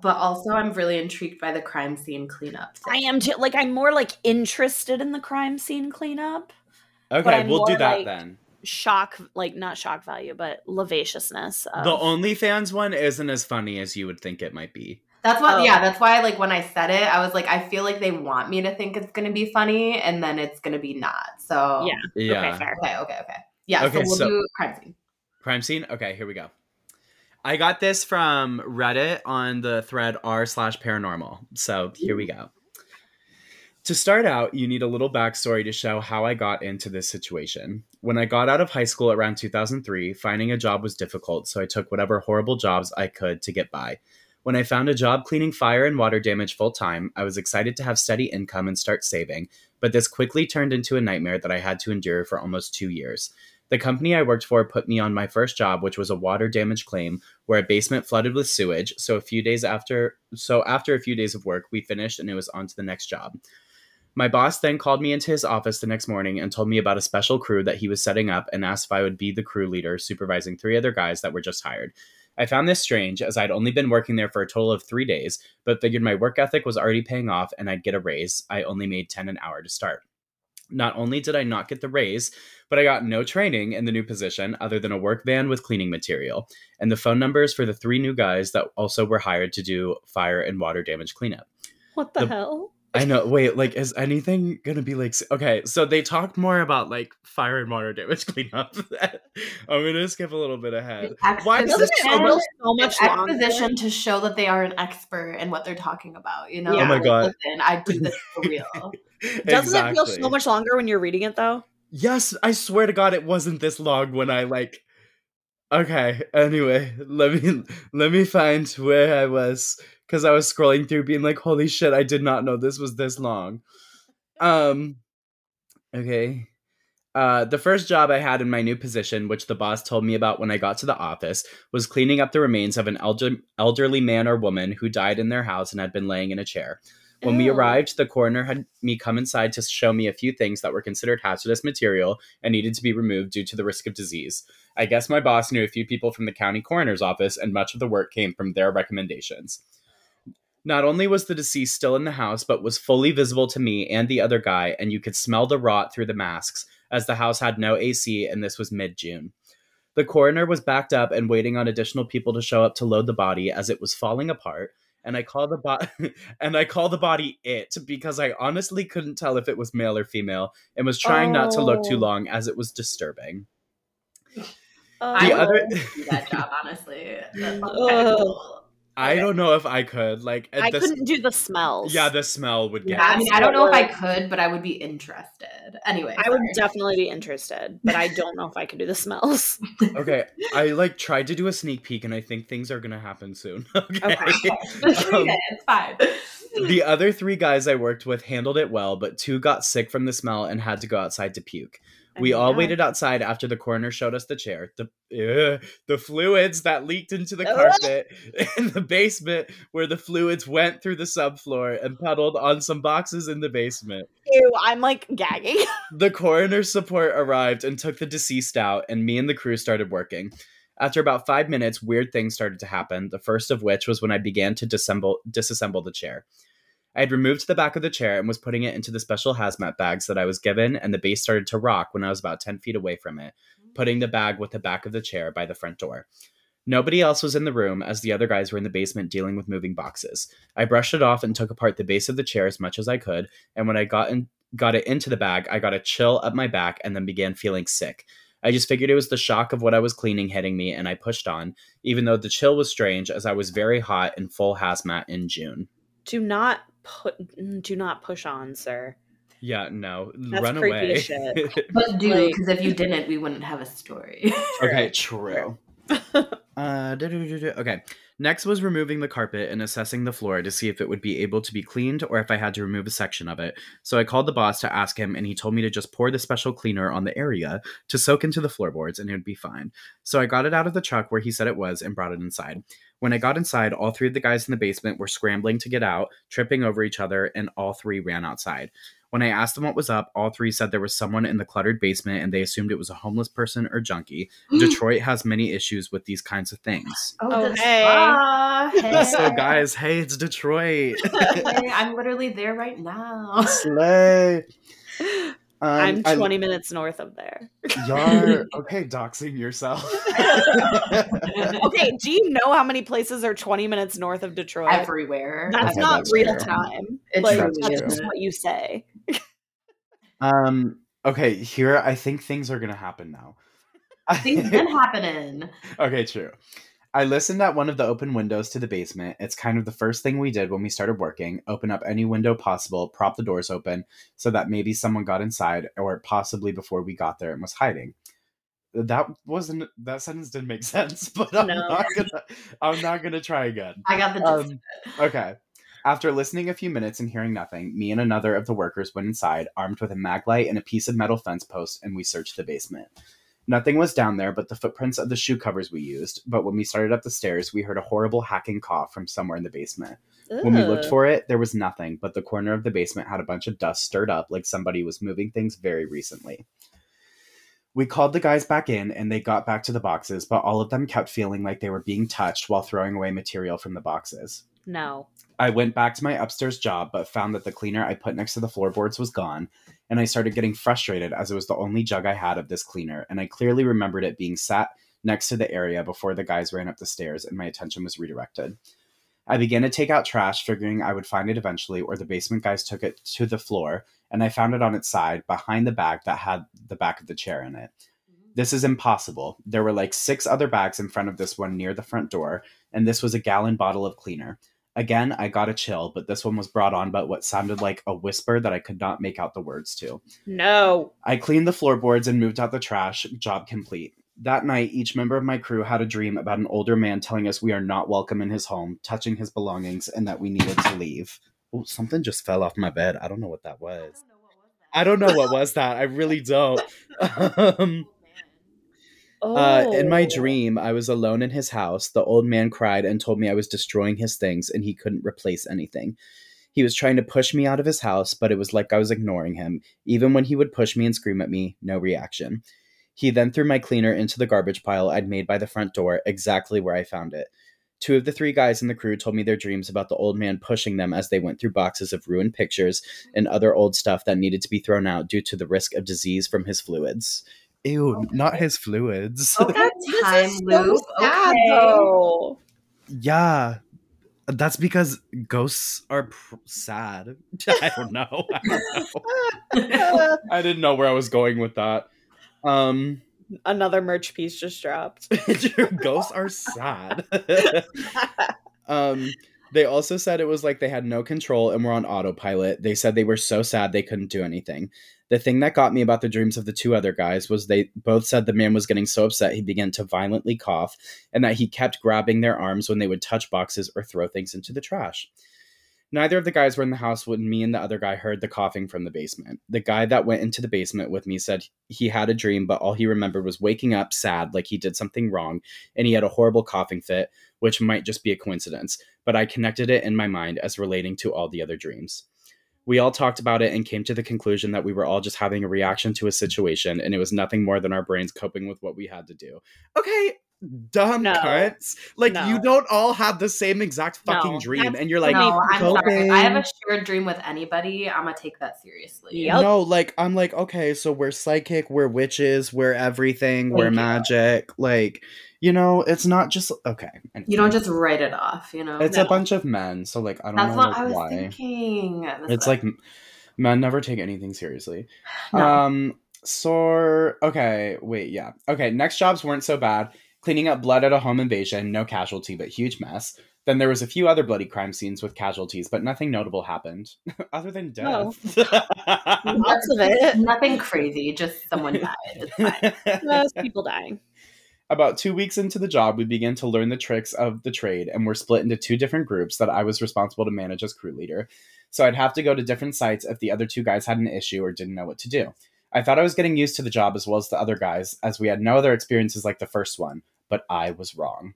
But also, I'm really intrigued by the crime scene cleanup. I am too like I'm more like interested in the crime scene cleanup. Okay, we'll do that like- then. Shock like not shock value, but lavaciousness. Of, The OnlyFans one isn't as funny as you would think it might be. That's what. Oh. Yeah, that's why. Like when I said it, I was like, I feel like they want me to think it's gonna be funny, and then it's gonna be not. So Yeah. Yeah. Okay, fair. okay, okay, okay. Yeah, Okay, so we'll so- do crime scene. Crime scene? Okay, here we go. I got this from Reddit on the thread r slash paranormal. So here we go. To start out, you need a little backstory to show how I got into this situation. When I got out of high school around 2003, finding a job was difficult, so I took whatever horrible jobs I could to get by. When I found a job cleaning fire and water damage full time, I was excited to have steady income and start saving, but this quickly turned into a nightmare that I had to endure for almost two years. The company I worked for put me on my first job, which was a water damage claim where a basement flooded with sewage. So a few days after so after a few days of work, we finished and it was on to the next job. My boss then called me into his office the next morning and told me about a special crew that he was setting up and asked if I would be the crew leader, supervising three other guys that were just hired. I found this strange as I'd only been working there for a total of three days, but figured my work ethic was already paying off and I'd get a raise. I only made 10 an hour to start. Not only did I not get the raise, but I got no training in the new position other than a work van with cleaning material and the phone numbers for the three new guys that also were hired to do fire and water damage cleanup. What the, The- hell? I know. Wait, like, is anything gonna be like? Okay, so they talked more about like fire and water damage cleanup. I'm gonna skip a little bit ahead. Why does Doesn't this? it Exposition. feel so much It's exposition to show that they are an expert in what they're talking about. You know? Oh my Like, God. Listen, I do this for real. Doesn't it feel so much longer when you're reading it though? Yes, I swear to God, it wasn't this long when I like. Okay. Anyway, let me let me find where I was because I was scrolling through, being like, "Holy shit! I did not know this was this long." Um. Okay. Uh, the first job I had in my new position, which the boss told me about when I got to the office, was cleaning up the remains of an elder- elderly man or woman who died in their house and had been laying in a chair. When we arrived, the coroner had me come inside to show me a few things that were considered hazardous material and needed to be removed due to the risk of disease. I guess my boss knew a few people from the county coroner's office, and much of the work came from their recommendations. Not only was the deceased still in the house, but was fully visible to me and the other guy, and you could smell the rot through the masks, as the house had no AC and this was mid June. The coroner was backed up and waiting on additional people to show up to load the body as it was falling apart, and I call the bo- and I call the body it because I honestly couldn't tell if it was male or female and was trying not to look too Oh. long as it was disturbing. Uh, The I other would do that job, honestly. That sounds Ugh. kinda cool. I don't know if I could like I the- couldn't do the smells. Yeah, the smell would get. Yeah, I mean, I don't know if I could, but I would be interested. Anyway, I would definitely be interested, but I don't know if I could do the smells. okay, I like tried to do a sneak peek, and I think things are gonna happen soon. okay. Okay. Um, okay, it's fine. the other three guys I worked with handled it well, but two got sick from the smell and had to go outside to puke. We all waited outside after the coroner showed us the chair. The ugh, the fluids that leaked into the carpet in the basement, where the fluids went through the subfloor and puddled on some boxes in the basement. Ew, I'm like gagging. The coroner's support arrived and took the deceased out, and me and the crew started working. After about five minutes, weird things started to happen, the first of which was when I began to disassemble, disassemble the chair. I had removed the back of the chair and was putting it into the special hazmat bags that I was given, and the base started to rock when I was about 10 feet away from it, putting the bag with the back of the chair by the front door. Nobody else was in the room as the other guys were in the basement dealing with moving boxes. I brushed it off and took apart the base of the chair as much as I could, and when I got in, got it into the bag, I got a chill up my back and then began feeling sick. I just figured it was the shock of what I was cleaning hitting me, and I pushed on, even though the chill was strange as I was very hot in full hazmat in June. Do not put. Do not push on, sir. Yeah, no, That's run away. shit. But do, Like- because if you didn't, we wouldn't have a story. okay, true. uh, okay. Next was removing the carpet and assessing the floor to see if it would be able to be cleaned or if I had to remove a section of it. So I called the boss to ask him, and he told me to just pour the special cleaner on the area to soak into the floorboards and it would be fine. So I got it out of the truck where he said it was and brought it inside. When I got inside, all three of the guys in the basement were scrambling to get out, tripping over each other, and all three ran outside. When I asked them what was up, all three said there was someone in the cluttered basement and they assumed it was a homeless person or junkie. Mm. Detroit has many issues with these kinds of things. Oh, oh the hey. Hey. So, guys, hey, it's Detroit. Hey, I'm literally there right now. Slay. Um, I'm I- 20 minutes north of there. You're okay, doxing yourself. Okay, do you know how many places are 20 minutes north of Detroit? Everywhere. That's Okay, not that's real fair. time. It like, truly that's just what you say. um. Okay, here I think things are gonna happen now. Things been happening. okay, true. I listened at one of the open windows to the basement. It's kind of the first thing we did when we started working open up any window possible, prop the doors open so that maybe someone got inside or possibly before we got there and was hiding. That wasn't that sentence didn't make sense, but I'm No. not gonna I'm not gonna try again. I got the gist. Um, okay. After listening a few minutes and hearing nothing, me and another of the workers went inside, armed with a mag light and a piece of metal fence post, and we searched the basement. Nothing was down there but the footprints of the shoe covers we used, but when we started up the stairs, we heard a horrible hacking cough from somewhere in the basement. When we looked for it, there was nothing, but the corner of the basement had a bunch of dust stirred up like somebody was moving things very recently. We called the guys back in and they got back to the boxes, but all of them kept feeling like they were being touched while throwing away material from the boxes. No. I went back to my upstairs job, but found that the cleaner I put next to the floorboards was gone, and I started getting frustrated as it was the only jug I had of this cleaner, and I clearly remembered it being sat next to the area before the guys ran up the stairs and my attention was redirected. I began to take out trash, figuring I would find it eventually, or the basement guys took it to the floor, and I found it on its side behind the bag that had the back of the chair in it. Mm-hmm. This is impossible. There were like six other bags in front of this one near the front door, and this was a gallon bottle of cleaner. Again, I got a chill, but this one was brought on by what sounded like a whisper that I could not make out the words to. No. I cleaned the floorboards and moved out the trash, job complete. That night, each member of my crew had a dream about an older man telling us we are not welcome in his home, touching his belongings, and that we needed to leave. Oh, something just fell off my bed. I don't know what that was. I don't know what was that. I really don't. um, Oh. uh, in my dream, I was alone in his house. The old man cried and told me I was destroying his things and he couldn't replace anything. He was trying to push me out of his house, but it was like I was ignoring him. Even when he would push me and scream at me, no reaction. He then threw my cleaner into the garbage pile I'd made by the front door, exactly where I found it. Two of the three guys in the crew told me their dreams about the old man pushing them as they went through boxes of ruined pictures and other old stuff that needed to be thrown out due to the risk of disease from his fluids. Ew, not his fluids. Okay, This time is so loop. sad, okay. though. Yeah. That's because ghosts are pr- sad. I don't know. I don't know. I didn't know where I was going with that. Um Another merch piece just dropped. ghosts are sad. um they also said it was like they had no control and were on autopilot. They said they were so sad they couldn't do anything. The thing that got me about the dreams of the two other guys was they both said the man was getting so upset he began to violently cough and that he kept grabbing their arms when they would touch boxes or throw things into the trash. Neither of the guys were in the house when me and the other guy heard the coughing from the basement. The guy that went into the basement with me said he had a dream, but all he remembered was waking up sad, like he did something wrong, and he had a horrible coughing fit, which might just be a coincidence, but I connected it in my mind as relating to all the other dreams. We all talked about it and came to the conclusion that we were all just having a reaction to a situation, and it was nothing more than our brains coping with what we had to do. Okay, dumb No. cunts. Like, No. you don't all have the same exact fucking No, dream, that's- and you're like, no, I'm sorry. If I have a shared dream with anybody, I'm gonna take that seriously. Yep. No, like I'm like, okay, so we're psychic, we're witches, we're everything, we're Thank you. magic. Like You know, it's not just okay. You don't just write it off, you know. It's No. a bunch of men, so like I don't That's know what like, I was why. thinking. That's It's what- like m- men never take anything seriously. No. Um. So okay, wait, yeah, okay. Next jobs weren't so bad. Cleaning up blood at a home invasion, no casualty, but huge mess. Then there was a few other bloody crime scenes with casualties, but nothing notable happened other than death. Lots of it. nothing crazy, just someone died. It's fine. Most people dying. About two weeks into the job, we began to learn the tricks of the trade and were split into two different groups that I was responsible to manage as crew leader. So I'd have to go to different sites if the other two guys had an issue or didn't know what to do. I thought I was getting used to the job as well as the other guys, as we had no other experiences like the first one, but I was wrong.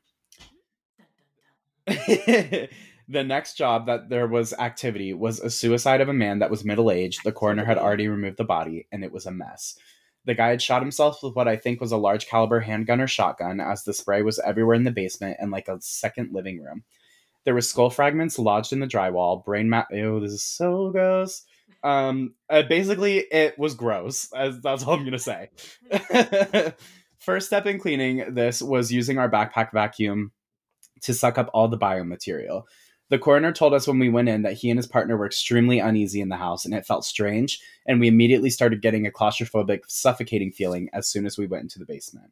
the next job that there was activity was a suicide of a man that was middle aged. The coroner had already removed the body, and it was a mess. The guy had shot himself with what I think was a large caliber handgun or shotgun, as the spray was everywhere in the basement and like a second living room. There were skull fragments lodged in the drywall, brain mat. Oh, this is so gross. Um, uh, basically, it was gross. As that's all I'm gonna say. First step in cleaning this was using our backpack vacuum to suck up all the biomaterial. The coroner told us when we went in that he and his partner were extremely uneasy in the house and it felt strange, and we immediately started getting a claustrophobic, suffocating feeling as soon as we went into the basement.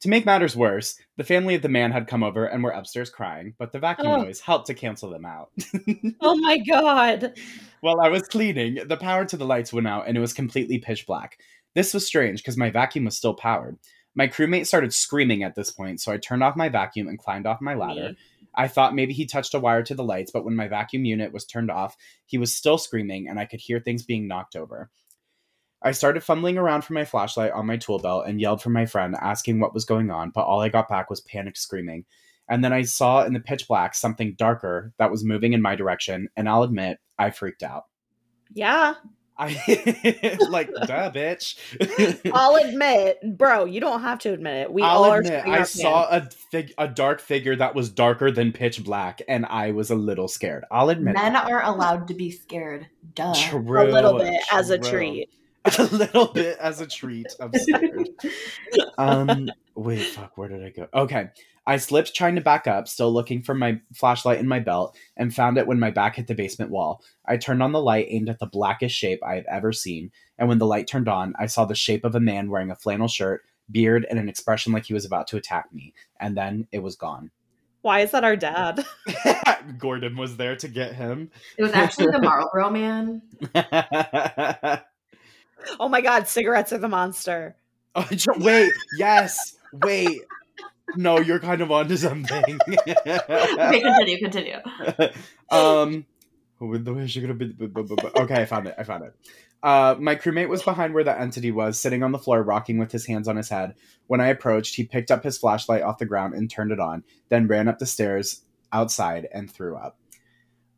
To make matters worse, the family of the man had come over and were upstairs crying, but the vacuum Oh. noise helped to cancel them out. Oh my god. While I was cleaning, the power to the lights went out and it was completely pitch black. This was strange because my vacuum was still powered. My crewmate started screaming at this point, so I turned off my vacuum and climbed off my ladder. Me. I thought maybe he touched a wire to the lights, but when my vacuum unit was turned off, he was still screaming and I could hear things being knocked over. I started fumbling around for my flashlight on my tool belt and yelled for my friend, asking what was going on, but all I got back was panicked screaming. And then I saw in the pitch black something darker that was moving in my direction, and I'll admit, I freaked out. Yeah. I like, duh, bitch. I'll admit, bro, you don't have to admit it. We all I'll are admit, shitting I our saw a fig- a dark figure that was darker than pitch black, and I was a little scared. I'll admit, Men that. are allowed to be scared. Duh. True, a little bit as a treat. a little bit as a treat. I'm scared. um, wait, fuck, where did I go? Okay, I slipped trying to back up, still looking for my flashlight in my belt, and found it when my back hit the basement wall. I turned on the light aimed at the blackest shape I had ever seen, and when the light turned on, I saw the shape of a man wearing a flannel shirt, beard, and an expression like he was about to attack me. And then it was gone. Why is that our dad? Gordon was there to get him. It was actually the Marlboro man. Oh my god, cigarettes are the monster. Oh, wait, yes, wait. No, you're kind of onto something. Okay, continue, continue. um, with the way she could have been. bu- bu- bu- bu- Okay, I found it. I found it. Uh, my crewmate was behind where the entity was, sitting on the floor, rocking with his hands on his head. When I approached, he picked up his flashlight off the ground and turned it on, then ran up the stairs outside and threw up.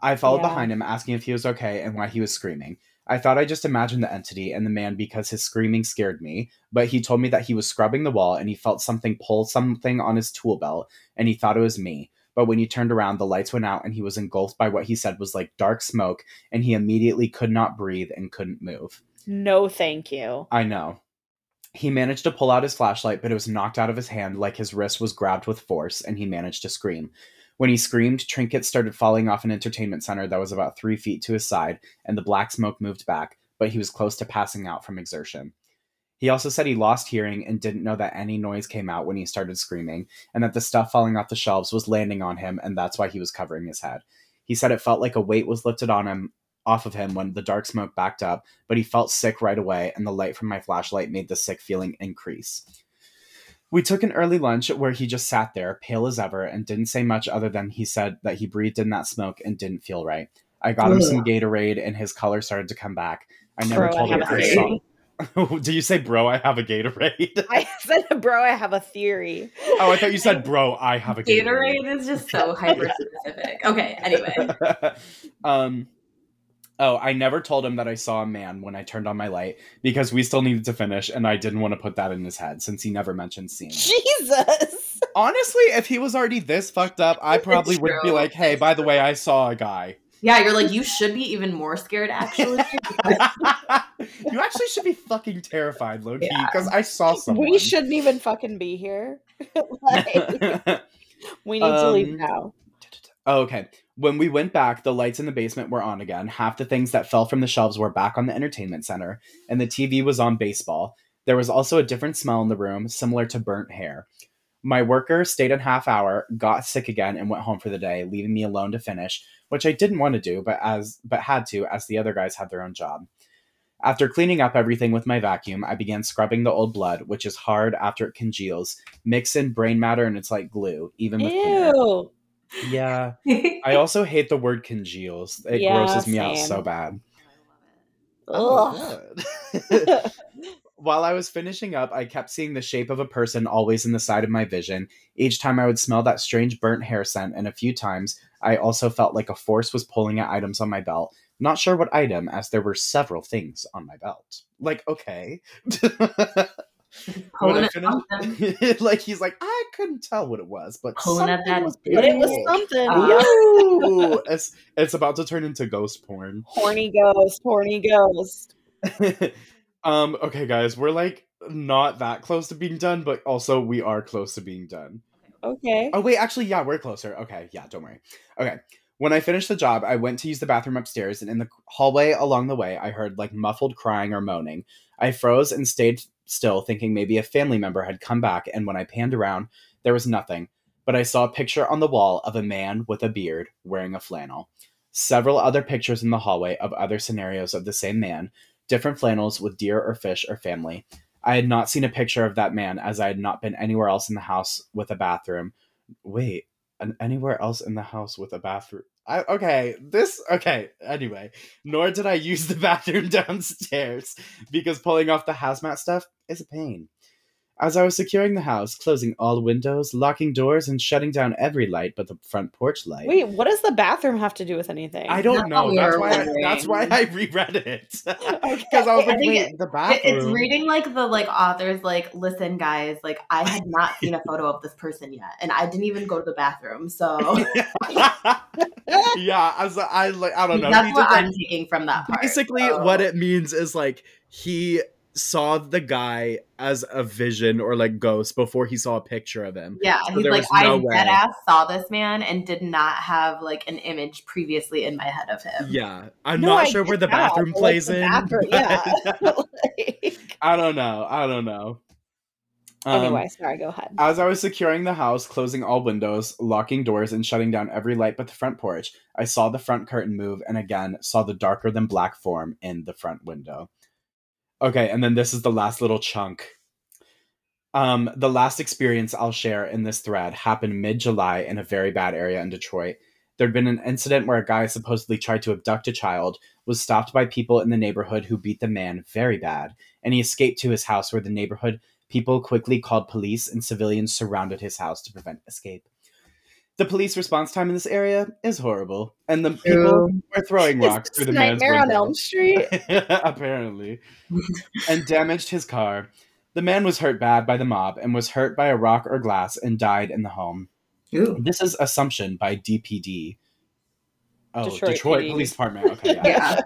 I followed Yeah. behind him, asking if he was okay and why he was screaming. I thought I just imagined the entity and the man because his screaming scared me, but he told me that he was scrubbing the wall and he felt something pull something on his tool belt and he thought it was me. But when he turned around, the lights went out and he was engulfed by what he said was like dark smoke and he immediately could not breathe and couldn't move. No, thank you. I know. He managed to pull out his flashlight, but it was knocked out of his hand like his wrist was grabbed with force and he managed to scream. When he screamed, trinkets started falling off an entertainment center that was about three feet to his side, and the black smoke moved back, but he was close to passing out from exertion. He also said he lost hearing and didn't know that any noise came out when he started screaming, and that the stuff falling off the shelves was landing on him, and that's why he was covering his head. He said it felt like a weight was lifted on him off of him when the dark smoke backed up, but he felt sick right away, and the light from my flashlight made the sick feeling increase. We took an early lunch where he just sat there, pale as ever, and didn't say much other than he said that he breathed in that smoke and didn't feel right. I got him some Gatorade, and his color started to come back. I never Bro, I told him have a I theory. saw. Do you say, bro? I have a Gatorade. I said, bro, I have a theory. oh, I thought you said, bro. I have a Gatorade. Gatorade is just so hyper specific. Okay, anyway. um oh i never told him that i saw a man when i turned on my light because we still needed to finish and i didn't want to put that in his head since he never mentioned seeing it. Jesus. honestly if he was already this fucked up i probably would be like hey by the way i saw a guy Yeah, you're like, you should be even more scared, actually. you actually should be fucking terrified, lowkey, Yeah. because I saw someone. We shouldn't even fucking be here. like, we need to leave Um, now. Oh, okay. When we went back, the lights in the basement were on again. Half the things that fell from the shelves were back on the entertainment center, and the TV was on baseball. There was also a different smell in the room, similar to burnt hair. My worker stayed a half hour, got sick again, and went home for the day, leaving me alone to finish, which I didn't want to do, but as but had to, as the other guys had their own job. After cleaning up everything with my vacuum, I began scrubbing the old blood, which is hard after it congeals. Mix in brain matter and it's like glue, even with cleaner. Ew. Yeah. I also hate the word congeals. It Yeah, grosses me out so bad. Oh, Ugh. While I was finishing up, I kept seeing the shape of a person always in the side of my vision. Each time I would smell that strange burnt hair scent, and a few times I also felt like a force was pulling at items on my belt. Not sure what item, as there were several things on my belt. Like, okay. When Pulling I at finished- something. like he's like, I couldn't tell what it was, but Pulling at something that was but it was something. Uh, yeah. Ooh, it's it's about to turn into ghost porn. Horny ghost, horny ghost. um, okay, guys, we're like not that close to being done, but also we are close to being done. Okay. Oh wait, actually, yeah, we're closer. Okay, yeah, don't worry. Okay. When I finished the job, I went to use the bathroom upstairs, and in the hallway along the way, I heard like muffled crying or moaning. I froze and stayed still, thinking maybe a family member had come back, and when I panned around, there was nothing. But I saw a picture on the wall of a man with a beard wearing a flannel. Several other pictures in the hallway of other scenarios of the same man, different flannels with deer or fish or family. I had not seen a picture of that man as I had not been anywhere else in the house with a bathroom. Wait, anywhere else in the house with a bathroom? I, okay, this okay. Anyway, nor did I use the bathroom downstairs because pulling off the hazmat stuff is a pain. As I was securing the house, closing all windows, locking doors, and shutting down every light but the front porch light. Wait, what does the bathroom have to do with anything? I don't That's know. That's why. I, that's why. I reread it because I was I like, think wait, it- the It- bathroom. It's reading like the like authors like listen guys like I had not seen a photo of this person yet and I didn't even go to the bathroom so yeah, as I like, I don't know. that's He what did, I'm taking from that part. basically so- what it means is like he saw the guy as a vision or like ghost before he saw a picture of him. yeah so he's like no I way. dead ass saw this man and did not have like an image previously in my head of him. Yeah, I'm No, not I sure where the bathroom plays the in. bathroom- but- yeah. Like- I don't know. I don't know. Um, anyway, sorry, go ahead. As I was securing the house, closing all windows, locking doors, and shutting down every light but the front porch, I saw the front curtain move and again saw the darker than black form in the front window. Okay, and then this is the last little chunk. Um, the last experience I'll share in this thread happened mid July in a very bad area in Detroit. There'd been an incident where a guy supposedly tried to abduct a child, was stopped by people in the neighborhood who beat the man very bad, and he escaped to his house where the neighborhood People quickly called police and civilians surrounded his house to prevent escape. The police response time in this area is horrible, and the people were throwing rocks through the this man's Nightmare on. Elm Street. apparently, and damaged his car. The man was hurt bad by the mob and was hurt by a rock or glass and died in the home. Ooh. This is assumption by DPD. Oh, Detroit Detroit, PD. Police Department. Okay, yeah. Yeah.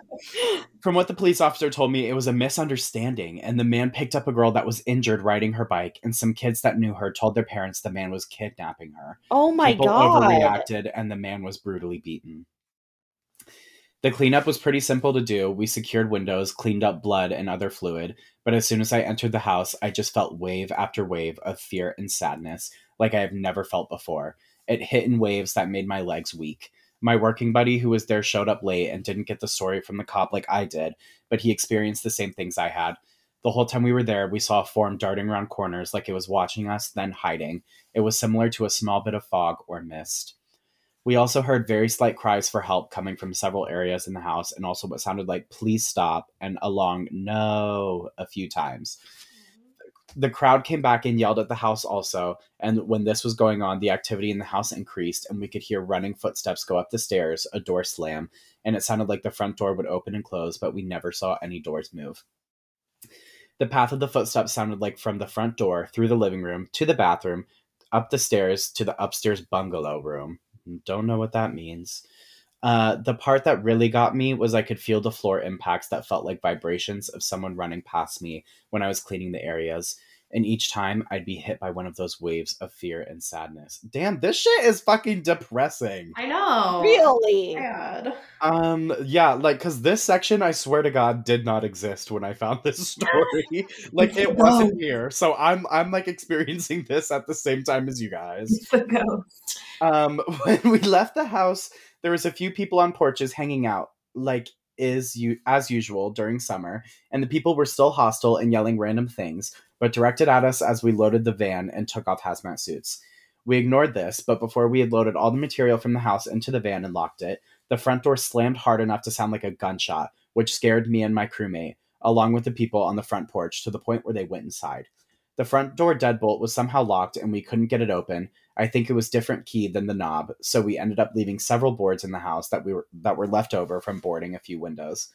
From what the police officer told me, it was a misunderstanding, and the man picked up a girl that was injured riding her bike, and some kids that knew her told their parents the man was kidnapping her. Oh my People god. overreacted, and the man was brutally beaten. The cleanup was pretty simple to do. We secured windows, cleaned up blood and other fluid, but as soon as I entered the house, I just felt wave after wave of fear and sadness like I have never felt before. It hit in waves that made my legs weak. My working buddy who was there showed up late and didn't get the story from the cop like I did, but he experienced the same things I had. The whole time we were there, we saw a form darting around corners like it was watching us, then hiding. It was similar to a small bit of fog or mist. We also heard very slight cries for help coming from several areas in the house, and also what sounded like please stop and a long no a few times. The crowd came back and yelled at the house also, and when this was going on, the activity in the house increased, and we could hear running footsteps go up the stairs, a door slam, and it sounded like the front door would open and close, but we never saw any doors move. The path of the footsteps sounded like from the front door, through the living room, to the bathroom, up the stairs to the upstairs bungalow room. Don't know what that means. Uh, the part that really got me was I could feel the floor impacts that felt like vibrations of someone running past me when I was cleaning the areas. And each time I'd be hit by one of those waves of fear and sadness. Damn, this shit is fucking depressing. I know. Really? Bad. Um, yeah, like, cause this section, I swear to God, did not exist when I found this story. like, it wasn't here. So I'm, I'm like experiencing this at the same time as you guys. It's a ghost. Um, when we left the house, there was a few people on porches hanging out, like is you as usual during summer, and the people were still hostile and yelling random things, but directed at us as we loaded the van and took off hazmat suits. We ignored this, but before we had loaded all the material from the house into the van and locked it, the front door slammed hard enough to sound like a gunshot, which scared me and my crewmate, along with the people on the front porch, to the point where they went inside. The front door deadbolt was somehow locked and we couldn't get it open. I think it was different key than the knob, so we ended up leaving several boards in the house that we were that were left over from boarding a few windows.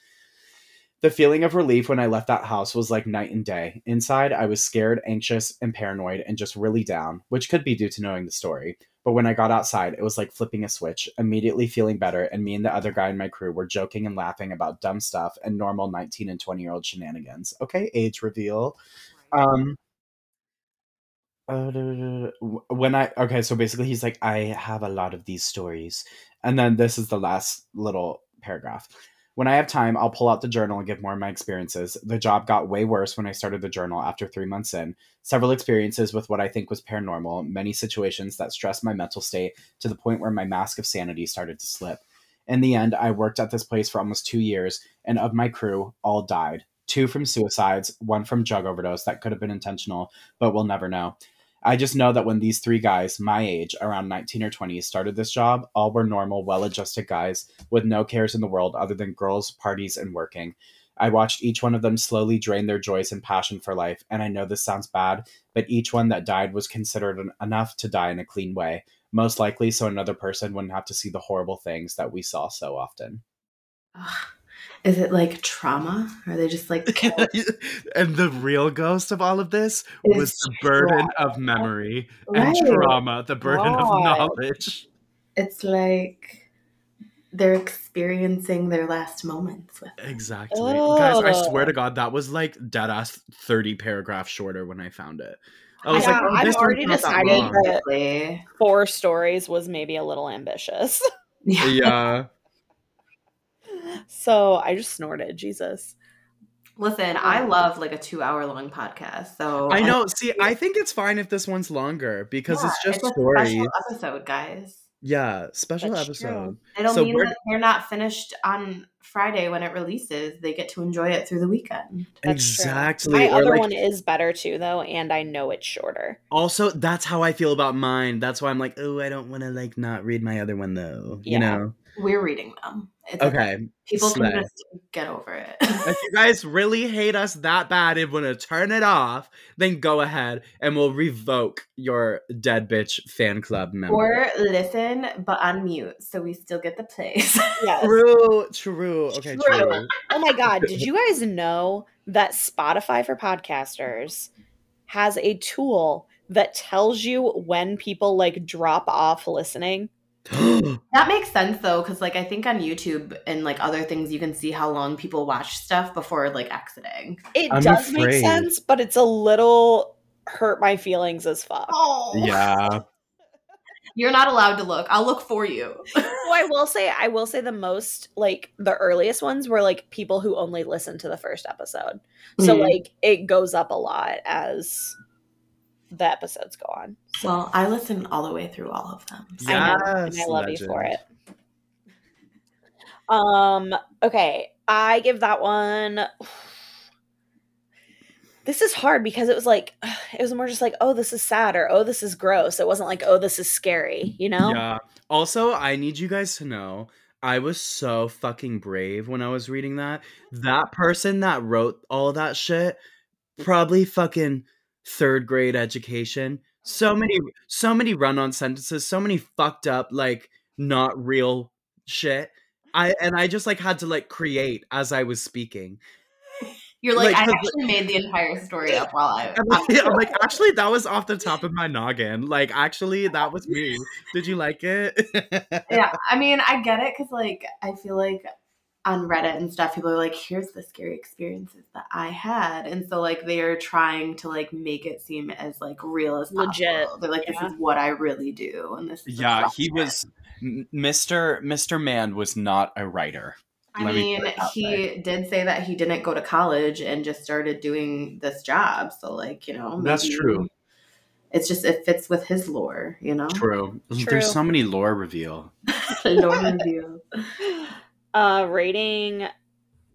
The feeling of relief when I left that house was like night and day. Inside, I was scared, anxious, and paranoid and just really down, which could be due to knowing the story. But when I got outside, it was like flipping a switch, immediately feeling better, and me and the other guy in my crew were joking and laughing about dumb stuff and normal 19 and 20 year old shenanigans. Okay, age reveal. Um, uh, when I okay, so basically he's like, I have a lot of these stories, and then this is the last little paragraph. When I have time, I'll pull out the journal and give more of my experiences. The job got way worse when I started the journal after three months in. Several experiences with what I think was paranormal, many situations that stressed my mental state to the point where my mask of sanity started to slip. In the end, I worked at this place for almost two years, and of my crew, all died. Two from suicides, one from drug overdose that could have been intentional, but we'll never know. I just know that when these three guys, my age, around 19 or 20, started this job, all were normal, well adjusted guys with no cares in the world other than girls, parties, and working. I watched each one of them slowly drain their joys and passion for life, and I know this sounds bad, but each one that died was considered an- enough to die in a clean way, most likely so another person wouldn't have to see the horrible things that we saw so often. Ugh. Is it like trauma? Are they just like and the real ghost of all of this was the burden trauma. of memory and trauma, the burden of knowledge. it's like they're experiencing their last moments with it. Exactly. Guys, I swear to God, that was like dead ass 30 paragraphs shorter when I found it. I I was like, know, oh, I've already not that decided that- Four stories was maybe a little ambitious. Yeah. Yeah. So I just snorted. Jesus. Listen, I um, love like a two hour long podcast. So I know. See, I think it's fine if this one's longer because Yeah, it's just a stories. special episode, guys. Yeah, special That's episode. true. It'll So mean that they're not finished on Friday when it releases. They get to enjoy it through the weekend. That's true. exactly. My Or other like, one is better too, though, and I know it's shorter. also, that's how I feel about mine. That's why I'm like, oh, I don't want to like not read my other one though. You know? We're reading them. It's Okay. People slay. can just get over it. if you guys really hate us that bad and want to turn it off, then go ahead and we'll revoke your dead bitch fan club member. or listen, but on mute, so we still get the plays. Yes. True, true. Okay, True. true. Oh my God. Did you guys know that Spotify for podcasters has a tool that tells you when people like drop off listening? that makes sense though, because like I think on YouTube and like other things, you can see how long people watch stuff before like exiting. It I'm does make sense, but it's a little hurt my feelings as fuck. Oh, yeah. You're not allowed to look. I'll look for you. So I will say, I will say the most like the earliest ones were like people who only listened to the first episode. So Mhm. like it goes up a lot as the episodes go on. So well, I listen all the way through all of them. so- I know, and I Yes, love you for it. Um, okay, I give that one. This is hard because it was like it was more just like, oh, this is sad or oh, this is gross. It wasn't like, oh, this is scary, you know? Yeah. Also, I need you guys to know I was so fucking brave when I was reading that. That person that wrote all that shit probably fucking third grade education. So mm-hmm. many so many run-on sentences, so many fucked up like not real shit. I and I just like had to like create as I was speaking. You're like, Like, I actually made the entire story up while I. I'm like, I'm like, actually, that was off the top of my noggin. Like, actually, that was me. Did you like it? yeah, I mean, I get it because, like, I feel like on Reddit and stuff, people are like, "Here's the scary experiences that I had," and so like they are trying to like make it seem as like real as Legit, possible. They're like, "This is what I really do," and this. Is yeah, he process. was. Mr. Mr. Man was not a writer. I Let mean, put it out he did say that he didn't go to college and just started doing this job. So, like, you know, That's true. It's just it fits with his lore, you know. True. True. There's so many lore reveal. lore reveal. Uh, rating,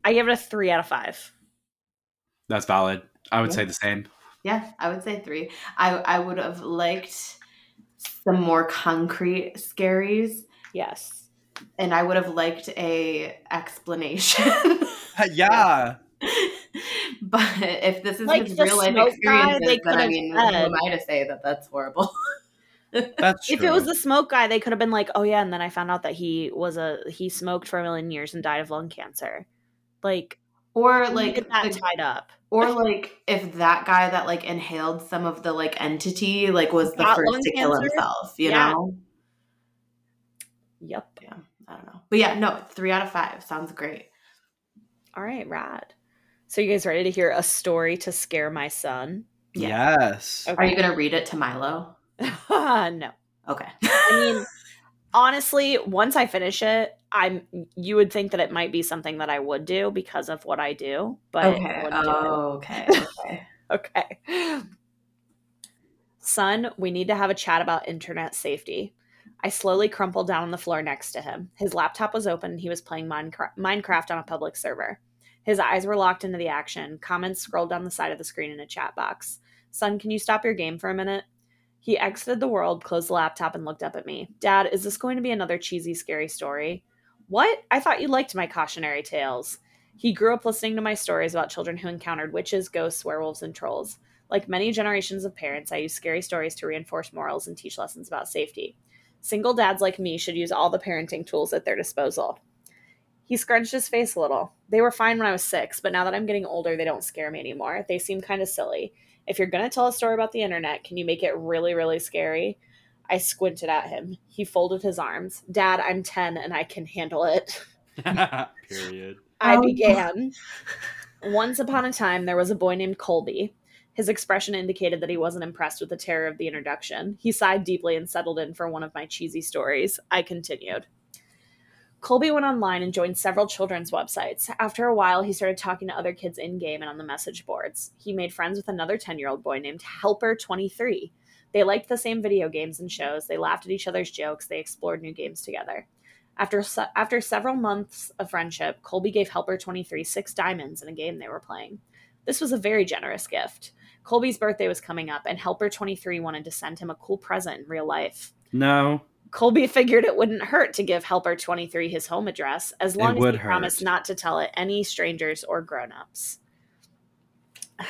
I give it a three out of five. That's valid. I would Yeah. say the same. Yeah, I would say three. I I would have liked some more concrete scaries, Yes. and I would have liked a explanation. yeah. but if this is Like his real life smoke guy, experiences, they then I could've mean, who am I to say that that's horrible? That's true. If it was the smoke guy, they could have been like, "Oh yeah," and then I found out that he was a he smoked for a million years and died of lung cancer. Like, or like like get that the- tied up. Or like if that guy that like inhaled some of the like entity like was the Got first lung to kill himself, you Yeah. know? Yep. Yeah, I don't know. But yeah, no, three out of five sounds great. All right, rad. So you guys ready to hear a story to scare my son? Yes. Okay. Are you gonna read it to Milo? no. Okay. I mean, honestly, once I finish it, I'm you would think that it might be something that I would do because of what I do, but okay. wouldn't do it. Oh, okay. Okay. Okay. Son, we need to have a chat about internet safety. I slowly crumpled down on the floor next to him. His laptop was open and he was playing Minecraft, Minecraft on a public server. His eyes were locked into the action. Comments scrolled down the side of the screen in a chat box. Son, can you stop your game for a minute? He exited the world, closed the laptop, and looked up at me. Dad, is this going to be another cheesy, scary story? What? I thought you liked my cautionary tales. He grew up listening to my stories about children who encountered witches, ghosts, werewolves, and trolls. Like many generations of parents, I use scary stories to reinforce morals and teach lessons about safety. Single dads like me should use all the parenting tools at their disposal. He scrunched his face a little. They were fine when I was six, but now that I'm getting older, they don't scare me anymore. They seem kind of silly. If you're going to tell a story about the internet, can you make it really, really scary? I squinted at him. He folded his arms. Dad, I'm 10 and I can handle it. Period. I Oh. began. Once upon a time, there was a boy named Colby. His expression indicated that he wasn't impressed with the terror of the introduction. He sighed deeply and settled in for one of my cheesy stories. I continued. Colby went online and joined several children's websites. After a while, he started talking to other kids in game and on the message boards. He made friends with another 10 year old boy named Helper23. They liked the same video games and shows, they laughed at each other's jokes, they explored new games together. After, se- after several months of friendship, Colby gave Helper23 six diamonds in a game they were playing. This was a very generous gift. Colby's birthday was coming up, and Helper23 wanted to send him a cool present in real life. No. Colby figured it wouldn't hurt to give Helper23 his home address as long as would he promised hurt. not to tell it any strangers or grown-ups.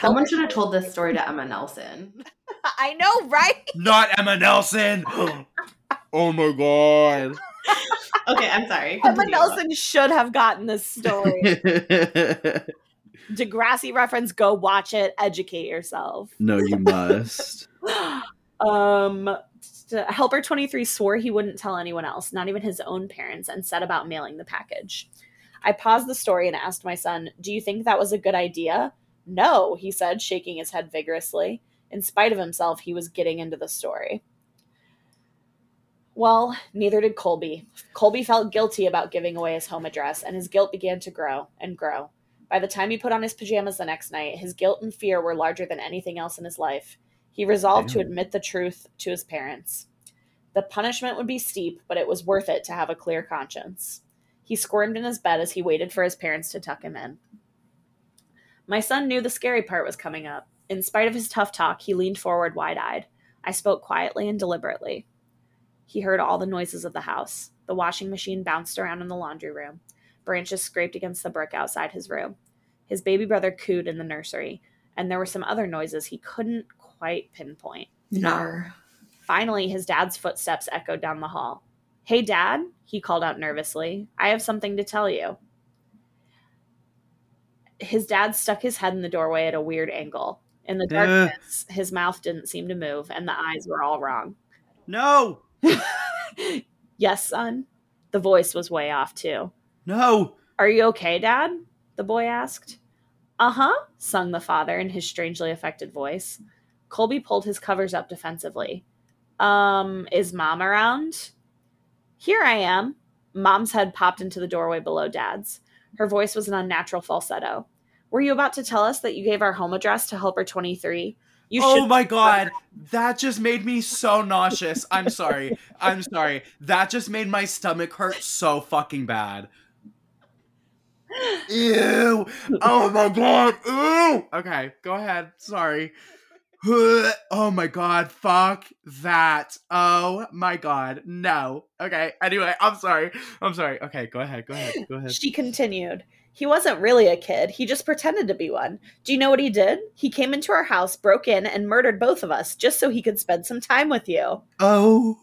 Someone should have told this story to Emma Nelson. I know, right? Not Emma Nelson. oh my god. Okay, I'm sorry. Emma Continue. Nelson should have gotten this story. Degrassi reference, go watch it, educate yourself. no, you must. um helper 23 swore he wouldn't tell anyone else not even his own parents and set about mailing the package. I paused the story and asked my son do you think that was a good idea? No he said shaking his head vigorously. In spite of himself he was getting into the story. Well neither did colby. Colby felt guilty about giving away his home address and his guilt began to grow and grow. By the time he put on his pajamas the next night his guilt and fear were larger than anything else in his life he resolved to admit the truth to his parents. The punishment would be steep, but it was worth it to have a clear conscience. He squirmed in his bed as he waited for his parents to tuck him in. My son knew the scary part was coming up. In spite of his tough talk, he leaned forward wide eyed. I spoke quietly and deliberately. He heard all the noises of the house. The washing machine bounced around in the laundry room. Branches scraped against the brick outside his room. His baby brother cooed in the nursery, and there were some other noises he couldn't quite pinpoint. Nar. Finally, his dad's footsteps echoed down the hall. Hey, Dad, he called out nervously. I have something to tell you. his dad stuck his head in the doorway at a weird angle. In the Ugh. darkness, his mouth didn't seem to move, and the eyes were all wrong. No, yes, son. The voice was way off, too. no. Are you okay, Dad? The boy asked. Uh huh, sung the father in his strangely affected voice. Colby pulled his covers up defensively. Um, is Mom around? Here I am. Mom's head popped into the doorway below Dad's. Her voice was an unnatural falsetto. Were you about to tell us that you gave our home address to Helper 23? You oh my god, that just made me so nauseous. I'm sorry. I'm sorry. That just made my stomach hurt so fucking bad. Ew. Oh my god. Ew. Okay, go ahead. Sorry. Oh my god. Fuck that. Oh my god. No. Okay. Anyway, I'm sorry. I'm sorry. Okay, go ahead. Go ahead. Go ahead. She continued. He wasn't really a kid. He just pretended to be one. Do you know what he did? He came into our house, broke in, and murdered both of us just so he could spend some time with you. Oh.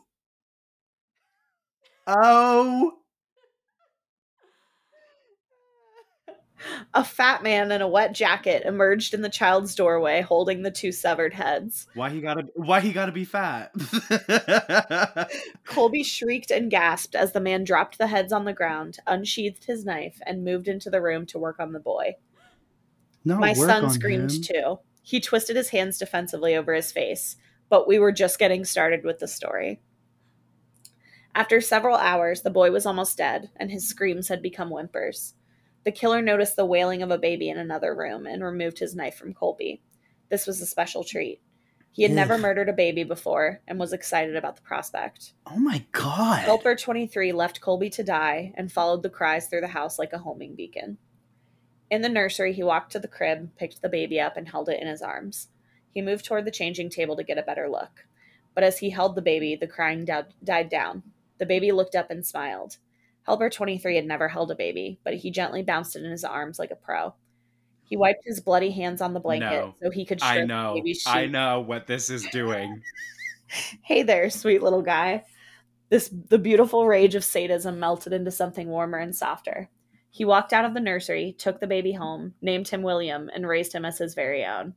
Oh. A fat man in a wet jacket emerged in the child's doorway holding the two severed heads. Why he gotta why he gotta be fat? Colby shrieked and gasped as the man dropped the heads on the ground, unsheathed his knife, and moved into the room to work on the boy. no, My son screamed him. too. He twisted his hands defensively over his face, but we were just getting started with the story. After several hours, the boy was almost dead, and his screams had become whimpers. The killer noticed the wailing of a baby in another room and removed his knife from Colby. This was a special treat. He had never murdered a baby before and was excited about the prospect. Oh my god. Helper 23 left Colby to die and followed the cries through the house like a homing beacon. In the nursery, he walked to the crib, picked the baby up, and held it in his arms. He moved toward the changing table to get a better look. But as he held the baby, the crying died down. The baby looked up and smiled. Helper 23 had never held a baby, but he gently bounced it in his arms like a pro. He wiped his bloody hands on the blanket No. so he could I the know. I know what this is doing. Hey there, sweet little guy. This the beautiful rage of sadism melted into something warmer and softer. He walked out of the nursery, took the baby home, named him William, and raised him as his very own.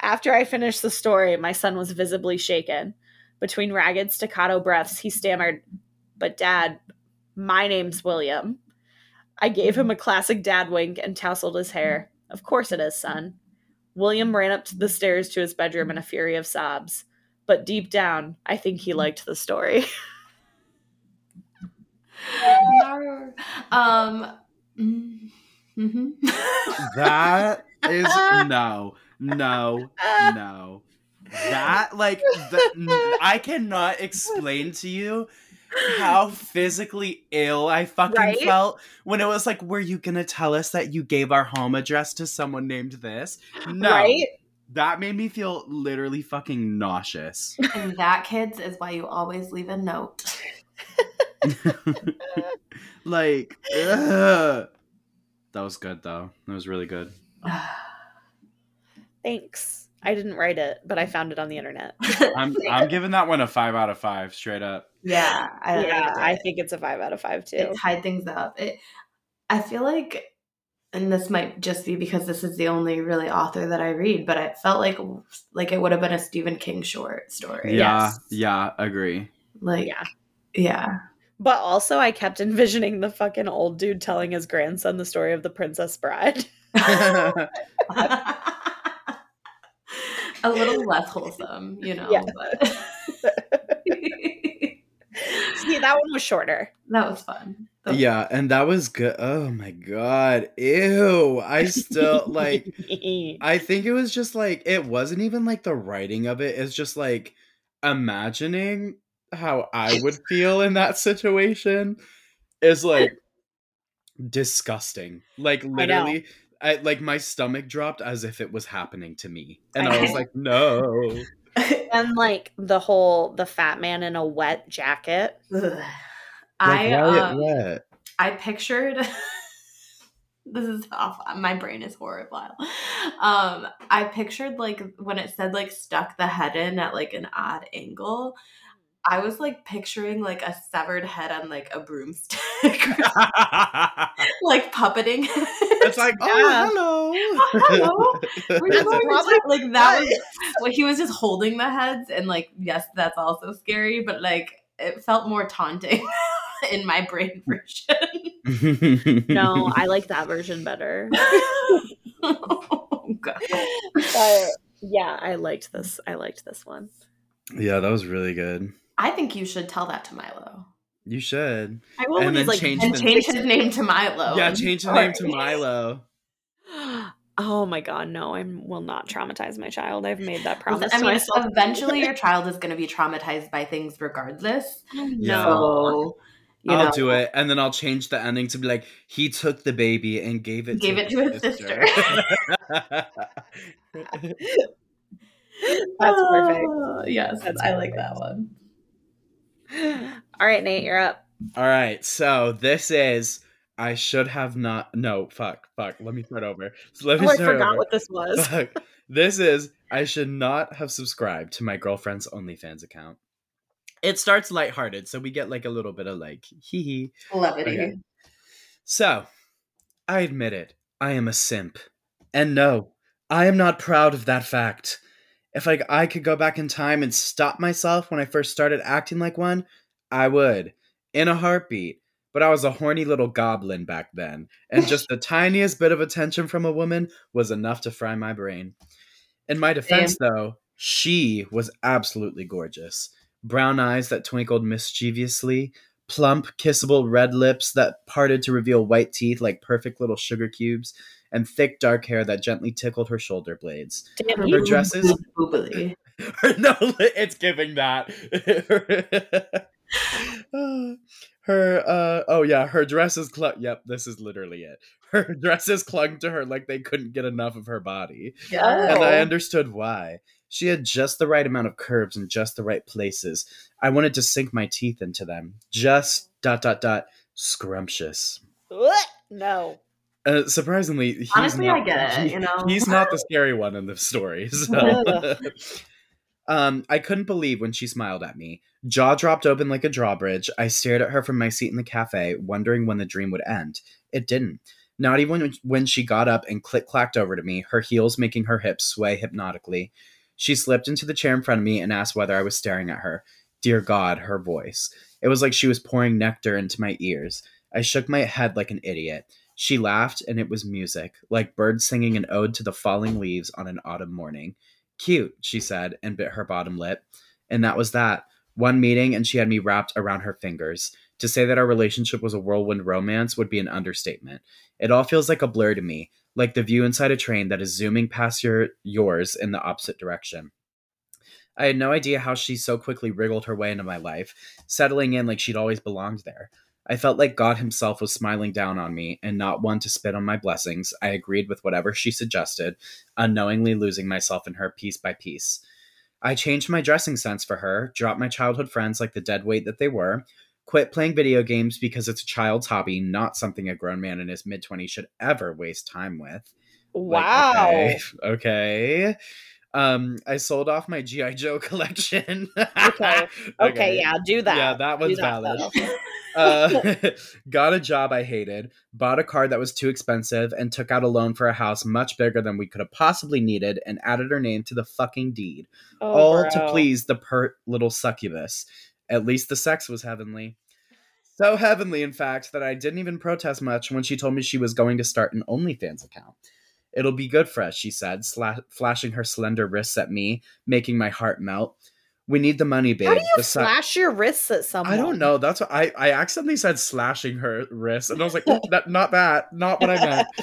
After I finished the story, my son was visibly shaken. Between ragged staccato breaths, he stammered, But dad, my name's William. I gave him a classic dad wink and tousled his hair. Of course it is, son. William ran up the stairs to his bedroom in a fury of sobs but deep down, I think he liked the story. No. Um. Mm-hmm. That is no, no, no. That like the, I cannot explain to you how physically ill I fucking Right? felt when it was like, "Were you gonna tell us that you gave our home address to someone named this?" No, Right? that made me feel literally fucking nauseous. and that, kids, is why you always leave a note. like, ugh. that was good though. That was really good. Thanks. I didn't write it, but I found it on the internet. I'm I'm giving that one a five out of five, straight up. Yeah, I yeah, I think it's a five out of five too. it tied things up. It, I feel like, and this might just be because this is the only really author that I read, but I felt like like it would have been a Stephen King short story. Yeah, Yes. yeah, agree. Like, Yeah. yeah, But also, I kept envisioning the fucking old dude telling his grandson the story of the Princess Bride. a little less wholesome, you know. Yeah. But that one was shorter. that was fun. That was- yeah, and that was good. Oh my god. Ew. I still like I think it was just like it wasn't even like the writing of it. It's just like imagining how I would feel in that situation is like disgusting. Like know. literally I, like my stomach dropped as if it was happening to me. And I was like, "No." and like the whole the fat man in a wet jacket. Ugh. I um, wet? I pictured this is awful. My brain is horrible. Um, I pictured like when it said like stuck the head in at like an odd angle. I was like picturing like a severed head on like a broomstick, like puppeting. it's like, oh, Yeah. hello. Oh, hello. We're That's going probably like that was what- well, he was just holding the heads, and like, yes, that's also scary, but like, it felt more taunting in my brain version. No, I like that version better. oh, God. But yeah, I liked this. I liked this one. yeah, that was really good. I think you should tell that to Milo You should. I will And then like change and the- change his name to Milo. yeah, change the name to Milo. Oh my god, no! I will not traumatize my child. I've made that promise I to mean, myself. eventually your child is going to be traumatized by things regardless. Yeah. So, I'll know, do it, and then I'll change the ending to be like, he took the baby and gave it Gave to it to his sister. That's perfect. Uh, yes, That's I like that one. All right, Nate, you're up. All right, so this is I should have not. No, fuck, fuck. Let me start over. So let me Oh, I forgot over. what this was. Fuck. This is I should not have subscribed to my girlfriend's OnlyFans account. It starts lighthearted, so we get like a little bit of like hee hee. Levity. Okay. So, I admit it. I am a simp. And no, I am not proud of that fact. If I, I could go back in time and stop myself when I first started acting like one, I would. In a heartbeat. But I was a horny little goblin back then, and just the tiniest bit of attention from a woman was enough to fry my brain. In my defense, though, she was absolutely gorgeous. Brown eyes that twinkled mischievously, plump, kissable red lips that parted to reveal white teeth like perfect little sugar cubes, and thick dark hair that gently tickled her shoulder blades. Damn, Her dresses, Boobily. no, it's giving that. her, uh, oh yeah, her dresses clung. Yep, this is literally it. Her dresses clung to her like they couldn't get enough of her body, Yeah. and I understood why. She had just the right amount of curves in just the right places. I wanted to sink my teeth into them. Just dot dot dot scrumptious. What? No. Uh, surprisingly, he's Honestly, not, I get it, he- you know? he's not the scary one in the story. So. Um, I couldn't believe when she smiled at me. Jaw dropped open like a drawbridge. I stared at her from my seat in the cafe, wondering when the dream would end. It didn't. Not even when, when she got up and click clacked over to me, her heels making her hips sway hypnotically. She slipped into the chair in front of me and asked whether I was staring at her. Dear God, her voice. It was like she was pouring nectar into my ears. I shook my head like an idiot. She laughed, and it was music, like birds singing an ode to the falling leaves on an autumn morning. Cute, she said, and bit her bottom lip. And that was that. One meeting, and she had me wrapped around her fingers. To say that our relationship was a whirlwind romance would be an understatement. It all feels like a blur to me, like the view inside a train that is zooming past your yours in the opposite direction. I had no idea how she so quickly wriggled her way into my life, settling in like she'd always belonged there. I felt like God Himself was smiling down on me, and not one to spit on my blessings. I agreed with whatever she suggested, unknowingly losing myself in her piece by piece. I changed my dressing sense for her, dropped my childhood friends like the dead weight that they were, quit playing video games because it's a child's hobby, not something a grown man in his mid 20s should ever waste time with. Like, Wow. okay, okay. Um, I sold off my GI Joe collection. Okay. Okay, yeah, do that. Yeah, that one's that, valid. uh, got a job I hated, bought a car that was too expensive, and took out a loan for a house much bigger than we could have possibly needed, and added her name to the fucking deed, Oh, all to please the pert little succubus. At least the sex was heavenly. So heavenly, in fact, that I didn't even protest much when she told me she was going to start an OnlyFans account. It'll be good for us, she said, sla- flashing her slender wrists at me, making my heart melt. We need the money, babe. How do you The si- flash your wrists at someone? I don't know. That's what I I accidentally said slashing her wrists, and I was like, "Oh, that, not that, not what I meant.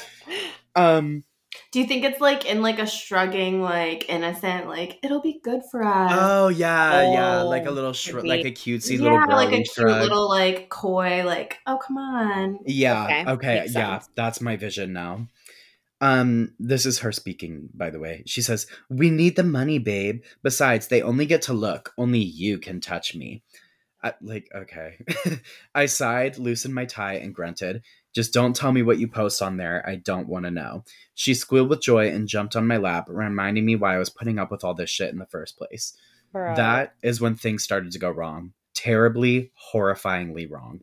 Um. Do you think it's like in like a shrugging, like innocent, like it'll be good for us? Oh yeah, yeah, like a Oh, little shr- could like a cutesy yeah, little girl like a cute little like coy, like oh come on. Yeah. Okay, Okay. Yeah. That's my vision now. Um, this is her speaking, by the way. She says, We need the money, babe. Besides, they only get to look. Only you can touch me. I, like, okay. I sighed, loosened my tie, and grunted. Just don't tell me what you post on there. I don't want to know. She squealed with joy and jumped on my lap, reminding me why I was putting up with all this shit in the first place. Bro. That is when things started to go wrong. Terribly, horrifyingly wrong.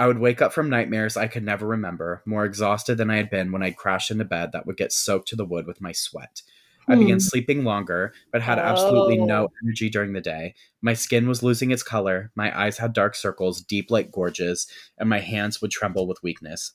I would wake up from nightmares I could never remember, more exhausted than I had been when I'd crashed into bed that would get soaked to the wood with my sweat. I began Hmm. sleeping longer, but had absolutely no Oh. energy during the day. My skin was losing its color, my eyes had dark circles, deep like gorges, and my hands would tremble with weakness.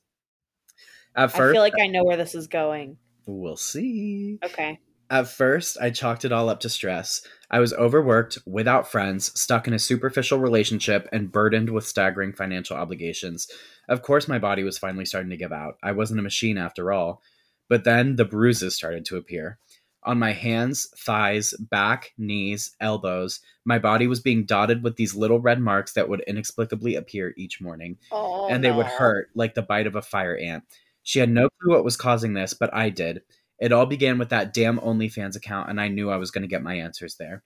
At first, I feel like I know where this is going. we'll see. Okay. At first, I chalked it all up to stress. I was overworked, without friends, stuck in a superficial relationship, and burdened with staggering financial obligations. Of course, my body was finally starting to give out. I wasn't a machine after all. But then the bruises started to appear. On my hands, thighs, back, knees, elbows, my body was being dotted with these little red marks that would inexplicably appear each morning Oh, and they would hurt like the bite of a fire ant. She had no clue what was causing this, but I did. It all began with that damn OnlyFans account, and I knew I was going to get my answers there.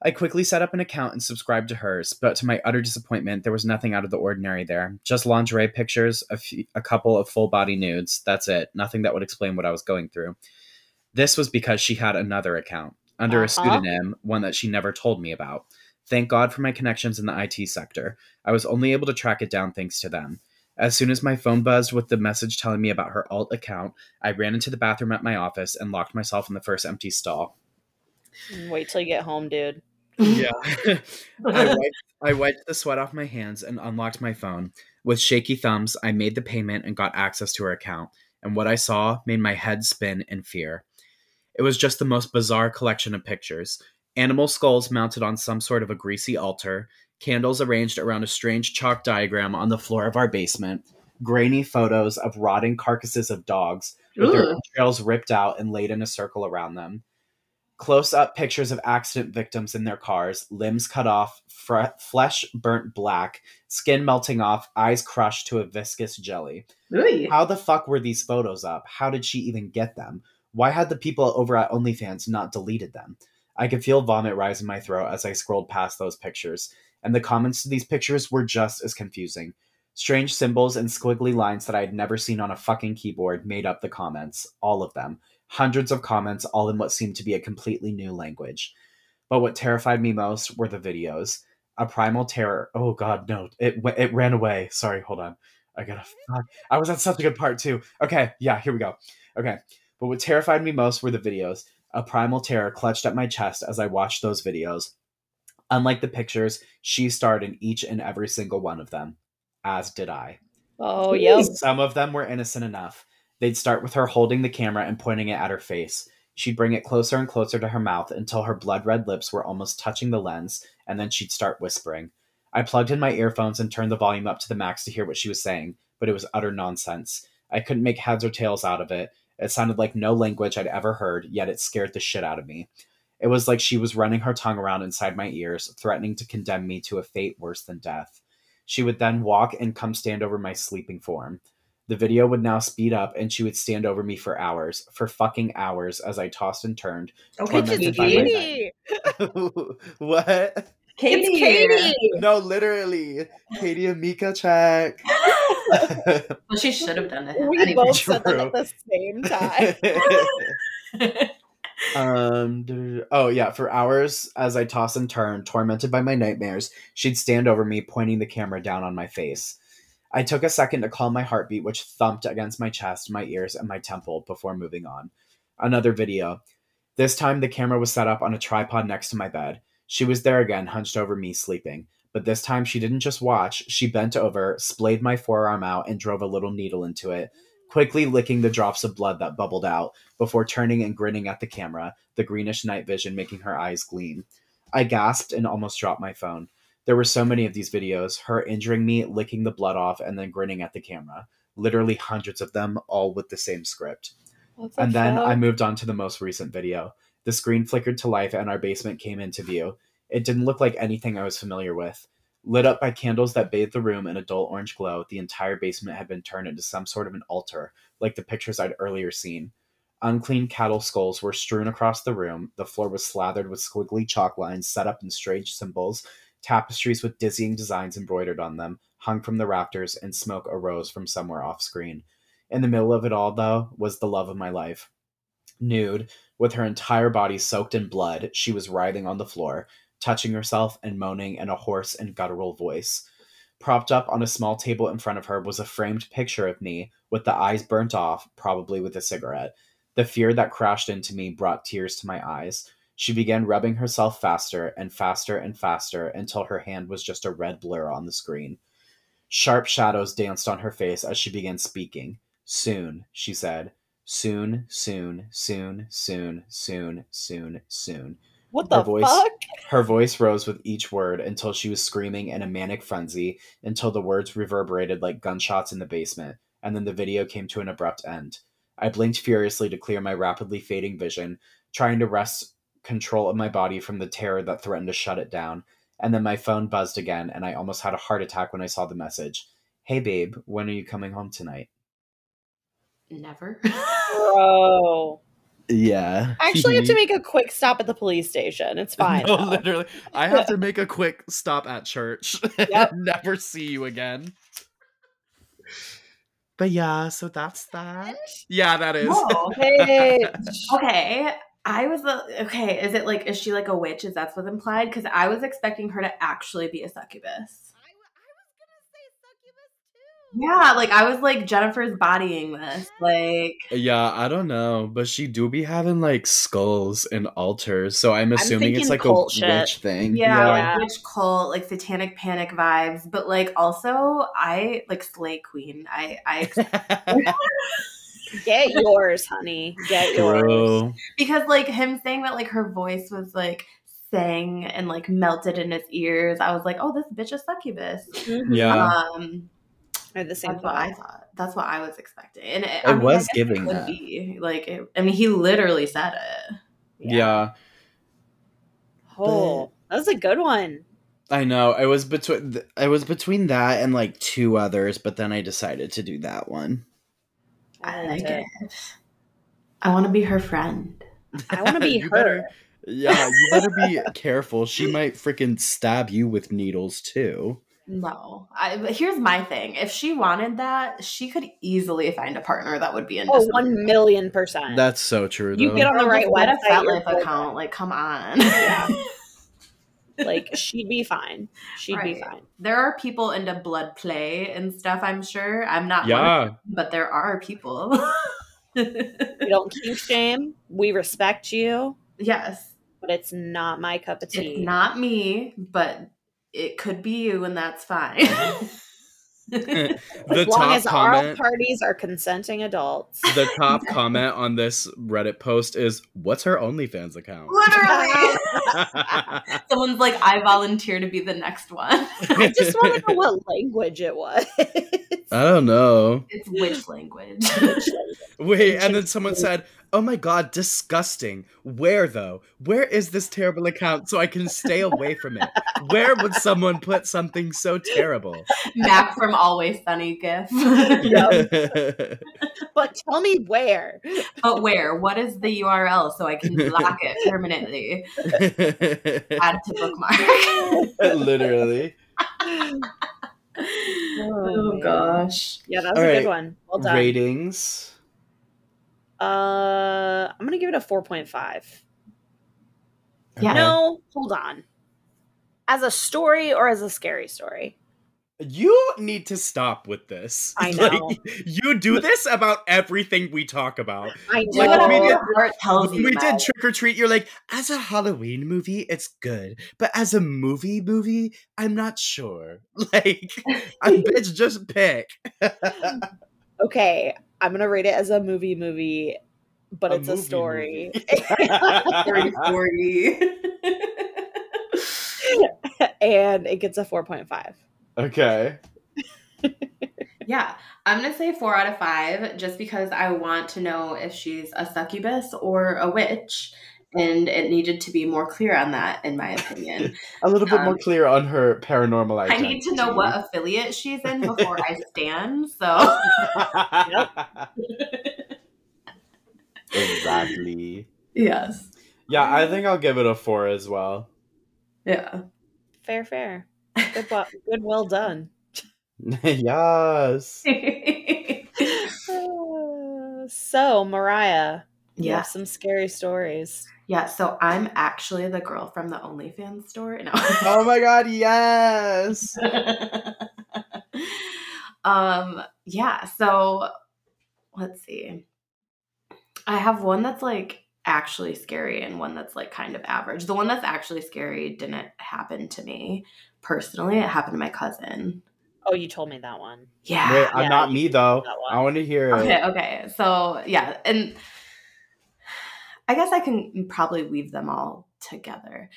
I quickly set up an account and subscribed to hers, but to my utter disappointment, there was nothing out of the ordinary there. Just lingerie pictures, a, few, a couple of full body nudes. That's it. Nothing that would explain what I was going through. This was because she had another account under a Uh-huh. pseudonym, one that she never told me about. Thank God for my connections in the IT sector. I was only able to track it down thanks to them. As soon as my phone buzzed with the message telling me about her alt account, I ran into the bathroom at my office and locked myself in the first empty stall. Wait till you get home, dude. Yeah. I, wiped, I wiped the sweat off my hands and unlocked my phone. With shaky thumbs, I made the payment and got access to her account. And what I saw made my head spin in fear. It was just the most bizarre collection of pictures animal skulls mounted on some sort of a greasy altar, candles arranged around a strange chalk diagram on the floor of our basement, grainy photos of rotting carcasses of dogs with their Ooh. entrails ripped out and laid in a circle around them. Close up pictures of accident victims in their cars, limbs cut off, fre- flesh burnt black, skin melting off, eyes crushed to a viscous jelly. Ooh. How the fuck were these photos up? How did she even get them? Why had the people over at OnlyFans not deleted them? I could feel vomit rise in my throat as I scrolled past those pictures, and the comments to these pictures were just as confusing. Strange symbols and squiggly lines that I had never seen on a fucking keyboard made up the comments, all of them. Hundreds of comments, all in what seemed to be a completely new language. But what terrified me most were the videos. A primal terror. Oh god, no. It it ran away. Sorry, hold on. I gotta. Fuck. I was at such a good part too. Okay, yeah, here we go. Okay. But what terrified me most were the videos. A primal terror clutched at my chest as I watched those videos. Unlike the pictures, she starred in each and every single one of them, as did I. Oh, yep. Some of them were innocent enough. They'd start with her holding the camera and pointing it at her face. She'd bring it closer and closer to her mouth until her blood red lips were almost touching the lens, and then she'd start whispering. I plugged in my earphones and turned the volume up to the max to hear what she was saying, but it was utter nonsense. I couldn't make heads or tails out of it. It sounded like no language I'd ever heard, yet it scared the shit out of me. It was like she was running her tongue around inside my ears, threatening to condemn me to a fate worse than death. She would then walk and come stand over my sleeping form. The video would now speed up and she would stand over me for hours, for fucking hours, as I tossed and turned. Okay, tormented Katie. by my what? Katie. It's Katie. No, literally. Katie and Micah check. Well, she should have done it. We Anyway. both said that at the same time. um oh yeah for hours as i tossed and turned tormented by my nightmares she'd stand over me pointing the camera down on my face. I took a second to calm my heartbeat which thumped against my chest my ears and my temple before moving on. Another video. This time the camera was set up on a tripod next to my bed. She was there again hunched over me sleeping. But this time she didn't just watch. She bent over splayed my forearm out and drove a little needle into it quickly licking the drops of blood that bubbled out before turning and grinning at the camera, the greenish night vision making her eyes gleam. I gasped and almost dropped my phone. There were so many of these videos, her injuring me, licking the blood off, and then grinning at the camera. Literally hundreds of them, all with the same script. What the And then fuck? I moved on to the most recent video. The screen flickered to life and our basement came into view. It didn't look like anything I was familiar with. Lit up by candles that bathed the room in a dull orange glow, the entire basement had been turned into some sort of an altar, like the pictures I'd earlier seen. Unclean cattle skulls were strewn across the room. The floor was slathered with squiggly chalk lines set up in strange symbols. Tapestries with dizzying designs embroidered on them hung from the rafters, and smoke arose from somewhere off screen. In the middle of it all, though, was the love of my life. Nude, With her entire body soaked in blood, she was writhing on the floor, touching herself and moaning in a hoarse and guttural voice. Propped up on a small table in front of her was a framed picture of me, with the eyes burnt off, probably with a cigarette. The fear that crashed into me brought tears to my eyes. She began rubbing herself faster and faster and faster until her hand was just a red blur on the screen. Sharp shadows danced on her face as she began speaking. Soon, she said. Soon, soon, soon, soon, soon, soon, soon. What Her the voice- fuck? Her voice rose with each word until she was screaming in a manic frenzy, until the words reverberated like gunshots in the basement, and then the video came to an abrupt end. I blinked furiously to clear my rapidly fading vision, trying to wrest control of my body from the terror that threatened to shut it down, and then my phone buzzed again, and I almost had a heart attack when I saw the message. Hey babe, when are you coming home tonight? Never. Bro. Yeah. I actually have to mm-hmm. make a quick stop at the police station. It's fine. No, though. literally. I have to make a quick stop at church. Yep. Never see you again. But yeah, so that's that. Yeah, that is. Whoa. Bitch. Okay. I was okay. Is it like is she like a witch? Is that what's implied? Because I was expecting her to actually be a succubus. Yeah, like I was like Jennifer's bodying this. Like Yeah, I don't know, but she do be having like skulls and altars, so I'm assuming it's like a cult shit. witch thing. yeah, Yeah. like witch cult, like satanic panic vibes. But like also I like slay queen. I I Get yours, honey. Get yours. Bro. because like him saying that like her voice was like sang and like melted in his ears. I was like, oh, this bitch is succubus. Mhm. Yeah. Um, Or the same That's what I thought. thought. That's what I was expecting. And it, It I mean, was guess it giving could that. Be. Like, it, I mean, he literally said it. yeah. Oh, that was a good one. I know. It was between th- it was between that and like two others, but then I decided to do that one. I like it. I want to be her friend. I want to be her. better- yeah, you better be careful. She might freaking stab you with needles too. No, I, but here's my thing. If she wanted that, she could easily find a partner that would be into Oh, something. one million percent. That's so true. You get on the right just get a website, you're FetLife good. account. Like, come on. Yeah. like she'd be fine. She'd be fine. there are people into blood play and stuff. I'm sure. I'm not. yeah, them, but there are people. We don't kink shame. We respect you, yes. but it's not my cup of tea. It's not me, but it could be you, and that's fine. Mm-hmm. Eh, the as long top as all comment. parties are consenting adults. The top comment on this Reddit post is, "What's her OnlyFans account?" Literally. Someone's like, I volunteer to be the next one. I just want to know what language it was. I don't know. it's which language? Wait, and then someone said, "Oh my god, disgusting. Where though? Where is this terrible account so I can stay away from it? Where would someone put something so terrible?" Mac from Always Sunny GIF. but tell me where. but where? What is the URL so I can block it permanently? Add to bookmark. Literally. Oh, oh man. gosh. Yeah, that was All a right. good one. Well done. Ratings. Uh, I'm gonna give it a 4.5. Yeah. No, hold on. As a story or as a scary story? You need to stop with this. I know. Like, you do this about everything we talk about. I Do Like, know. whatever we did- heart tells When you. we did trick or treat, you're like, as a Halloween movie, it's good, but as a movie movie, I'm not sure. Like, I bitch, just pick. okay, I'm gonna rate it as a movie movie, but A it's a story. Story, story. and it gets a 4.5. okay. Yeah, I'm gonna say four out of five just because I want to know if she's a succubus or a witch, and it needed to be more clear on that, in my opinion. A little bit Um, more clear on her paranormal I need to know what affiliate she's in before I stand. So exactly. yes, Yeah, I think I'll give it a four as well. yeah. Fair, fair. Good, wo- good, well done. yes. So, Mariah, You Yeah. have some scary stories. Yeah, so I'm actually the girl from the OnlyFans store. No. Oh my god, yes. um yeah, so let's see. I have one that's like actually scary and one that's like kind of average. The one that's actually scary didn't happen to me personally. It happened to my cousin. Oh, you told me that one. Yeah. Wait, uh, Yeah, not me though. I want to hear it. Okay, okay. So yeah, and I guess I can probably weave them all together.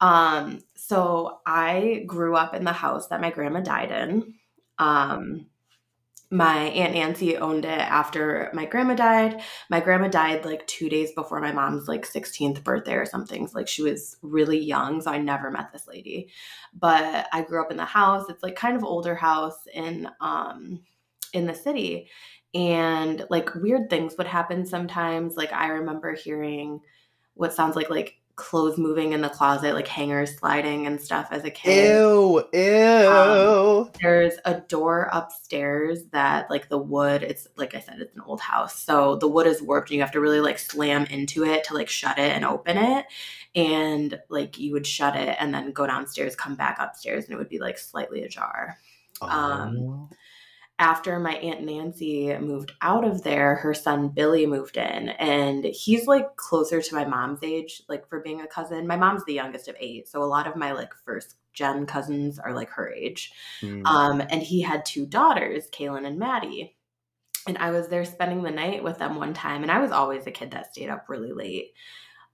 Um, so I grew up in the house that my grandma died in. Um, my aunt Nancy owned it after my grandma died. My grandma died like two days before my mom's like 16th birthday or something. So like she was really young, so I never met this lady. But I grew up in the house. It's like kind of older house in um in the city and like weird things would happen sometimes like i remember hearing what sounds like like clothes moving in the closet like hangers sliding and stuff as a kid Ew, ew. Um, there's a door upstairs that like the wood it's like i said it's an old house so the wood is warped and you have to really like slam into it to like shut it and open it and like you would shut it and then go downstairs come back upstairs and it would be like slightly ajar um, Oh. After my aunt Nancy moved out of there, her son Billy moved in, and he's like closer to my mom's age, like for being a cousin. My mom's the youngest of eight, so a lot of my like first gen cousins are like her age. Hmm. Um, and he had two daughters, Kaylin and Maddie. And I was there spending the night with them one time, and I was always a kid that stayed up really late.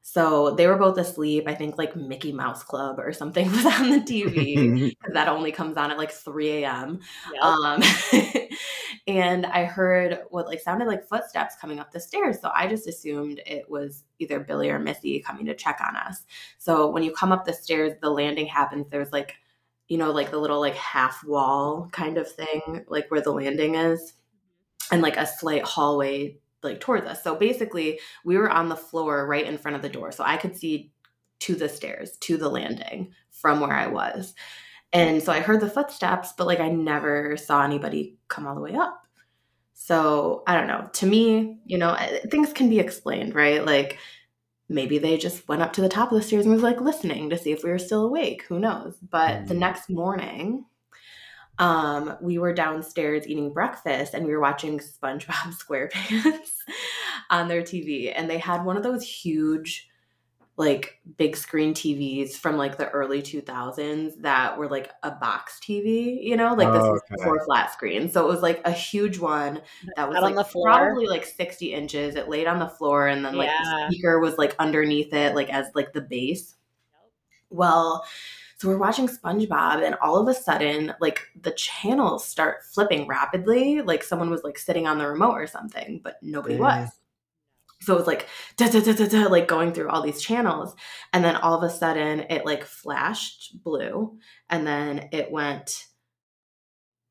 So they were both asleep. I think like Mickey Mouse Club or something was on the TV that only comes on at like 3 a.m. Yep. Um, and I heard what like sounded like footsteps coming up the stairs. So I just assumed it was either Billy or Missy coming to check on us. So when you come up the stairs, the landing happens. There's like, you know, like the little like half wall kind of thing, like where the landing is, and like a slight hallway like towards us. So basically, we were on the floor right in front of the door. So I could see to the stairs, to the landing from where I was. And so I heard the footsteps, but like I never saw anybody come all the way up. So I don't know. To me, you know, things can be explained, right? Like maybe they just went up to the top of the stairs and was like listening to see if we were still awake. Who knows? But the Mm. next morning, um, we were downstairs eating breakfast and we were watching SpongeBob SquarePants on their TV. And they had one of those huge, like big screen TVs from like the early 2000s that were like a box TV, you know, like this Oh, was okay. before flat screen. So it was like a huge one that was Out on like the floor? probably like 60 inches. It laid on the floor and then like Yeah. the speaker was like underneath it, like as like the base. Well, so we're watching SpongeBob, and all of a sudden, like the channels start flipping rapidly, like someone was like sitting on the remote or something, but nobody Yeah. was. So it was like da, da, da, da, da, like going through all these channels, and then all of a sudden it like flashed blue, and then it went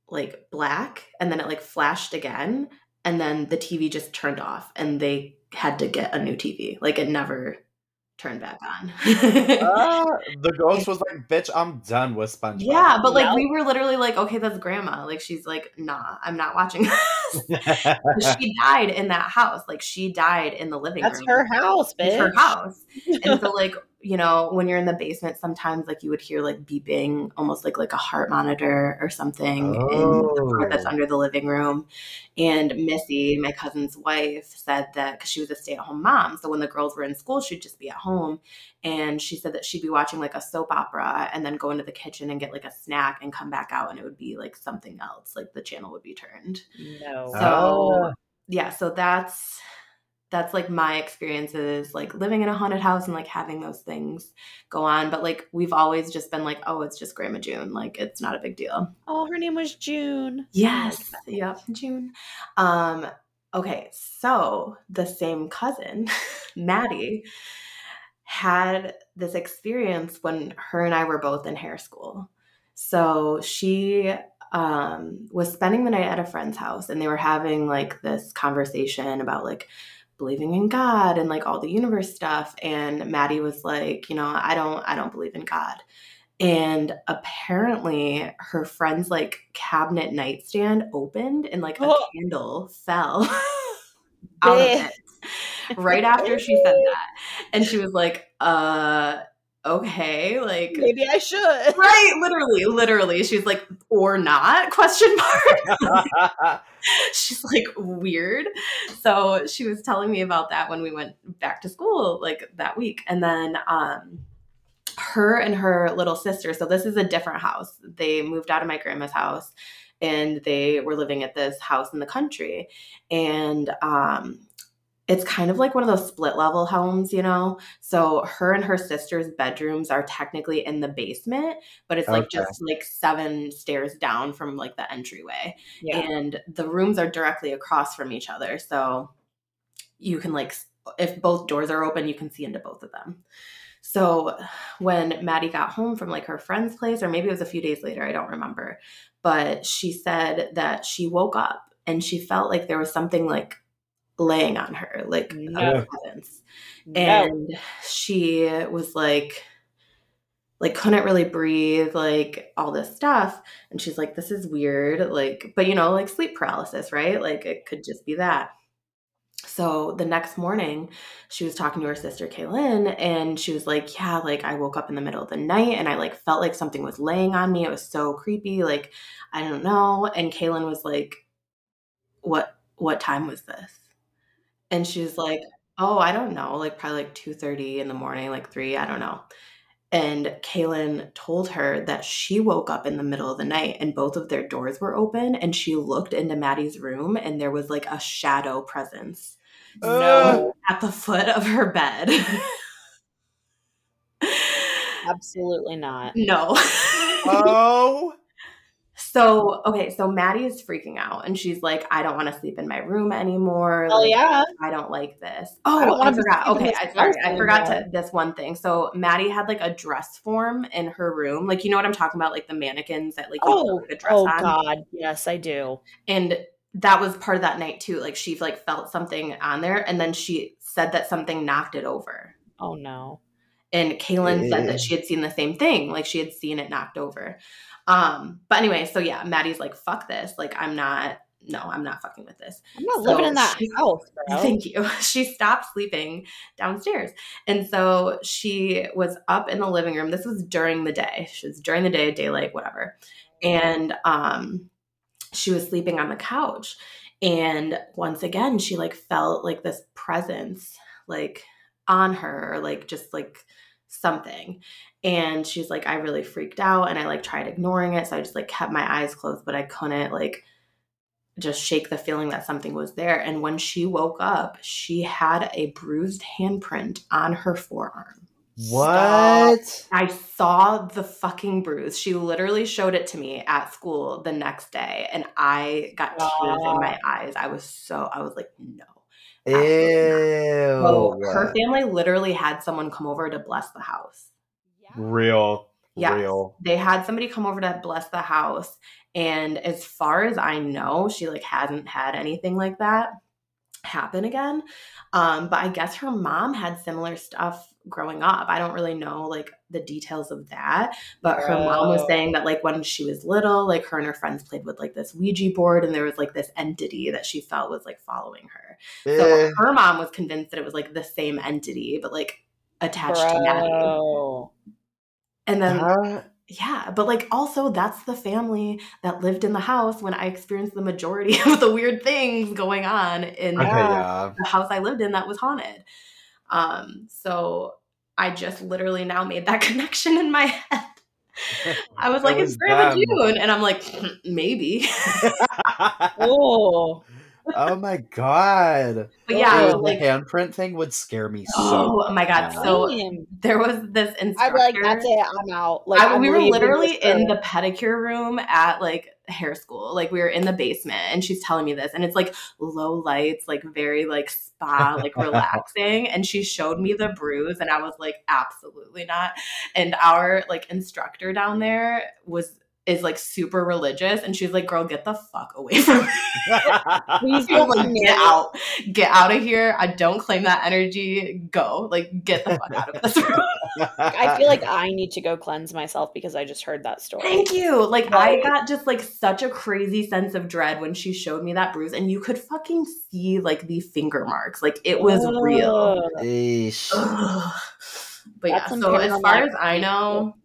like black, and then it like flashed again, and then the TV just turned off, and they had to get a new TV. Like it never turned back on. Ah, the ghost was like, "Bitch, I'm done with SpongeBob." Yeah, but like Yep. we were literally like, okay, that's grandma. Like she's like, nah, I'm not watching this. she died in that house. Like she died in the living That's room. That's her house, bitch. It's her house. And so like, you know, when you're in the basement, sometimes like you would hear like beeping, almost like like a heart monitor or something in the part that's Oh. under the living room. And Missy, my cousin's wife, said that because she was a stay-at-home mom. So when the girls were in school, she'd just be at home. And she said that she'd be watching like a soap opera and then go into the kitchen and get like a snack and come back out and it would be like something else. Like the channel would be turned. No. So Oh. yeah, so that's that's like my experiences like living in a haunted house and like having those things go on. But like we've always just been like, oh, it's just Grandma June. Like it's not a big deal. Oh, her name was June. Yes. Yep. June. Um, okay, so the same cousin, Maddie, had this experience when her and I were both in hair school. So she um, was spending the night at a friend's house and they were having like this conversation about like believing in God and like all the universe stuff. And Maddie was like, you know, I don't, I don't believe in God. And apparently her friend's like cabinet nightstand opened and like a Oh. candle fell out of it. right after she said that. And she was like, uh, okay, like Maybe I should. right, literally, literally. She's like, or not? Question mark. She's like weird. So she was telling me about that when we went back to school like that week. And then um her and her little sister, so this is a different house. They moved out of my grandma's house and they were living at this house in the country. And um it's kind of like one of those split level homes, you know? So her and her sister's bedrooms are technically in the basement, but it's like Okay. just like seven stairs down from like the entryway. Yeah. And the rooms are directly across from each other. So you can like if both doors are open, you can see into both of them. So when Maddie got home from like her friend's place, or maybe it was a few days later, I don't remember, but she said that she woke up and she felt like there was something like laying on her, like No. a presence. No. And she was like, like couldn't really breathe, like all this stuff. And she's like, this is weird. Like, but you know, like sleep paralysis, right? Like it could just be that. So the next morning, she was talking to her sister Kaylin, and she was like, "Yeah, like I woke up in the middle of the night, and I like felt like something was laying on me. It was so creepy. Like I don't know." And Kaylin was like, "What? What time was this?" And she was like, "Oh, I don't know. Like probably like two thirty in the morning, like three. I don't know." And Kaylin told her that she woke up in the middle of the night and both of their doors were open. And she looked into Maddie's room and there was like a shadow presence no. at the foot of her bed. Absolutely not. no. oh. So, okay, so Maddie is freaking out and she's like, I don't want to sleep in my room anymore. Hell Like, yeah. I don't like this. I Oh, don't I, wanna be forgot. sleeping in Okay, I, sorry, I forgot to this one thing. So Maddie had like a dress form in her room, like you know what I'm talking about, like the mannequins that like Oh, put like, dress oh on. God. Yes, I do. and that was part of that night too. Like she like felt something on there, and then she said that something knocked it over. Oh no. And Kaylin said Eh. that she had seen the same thing, like she had seen it knocked over. Um, but anyway, so yeah, Maddie's like, "Fuck this! Like I'm not." No, I'm not fucking with this. I'm not So living in that she- house, bro. Thank you. She stopped sleeping downstairs. And so she was up in the living room. This was during the day. She was during the day, daylight, whatever. And um she was sleeping on the couch. And once again, she like felt like this presence like on her, like just like something. And she's like, I really freaked out and I like tried ignoring it. So I just like kept my eyes closed, but I couldn't like just shake the feeling that something was there. And when she woke up, she had a bruised handprint on her forearm. What? I saw the fucking bruise. She literally showed it to me at school the next day, and I got tears in my eyes. I was so, I was like, no. Ew. So her family literally had someone come over to bless the house. Real. Yes. Real. They had somebody come over to bless the house. And as far as I know, she like hasn't had anything like that happen again. Um, but I guess her mom had similar stuff growing up. I don't really know like the details of that. But her mom was saying that like when she was little, like her and her friends played with like this Ouija board and there was like this entity that she felt was like following her. So Eh. her mom was convinced that it was like the same entity, but like attached to Maddie. And then That- yeah, but like also that's the family that lived in the house when I experienced the majority of the weird things going on in okay, yeah. the house I lived in that was haunted. Um, so I just literally now made that connection in my head. I was That like, was it's Grandma them. June. And I'm like, maybe. Oh. oh my god. But yeah, the like, handprint thing would scare me so. oh my God. bad. So there was this I'd instructor. be like, that's it. I'm out. Like I- I'm we were literally in the pedicure room at like hair school. Like we were in the basement and she's telling me this and it's like low lights, like very like spa, like relaxing. And she showed me the bruise and I was like, absolutely not. And our like instructor down there was is like super religious and she's like girl get the fuck away from me Please don't like get out get out of here i don't claim that energy go like get the fuck out of this room I feel like I need to go cleanse myself because I just heard that story. thank you like i Right. got just like such a crazy sense of dread when she showed me that bruise and you could fucking see like the finger marks like it was real Ugh. Eesh. Ugh. but That's yeah so as far as i activity. know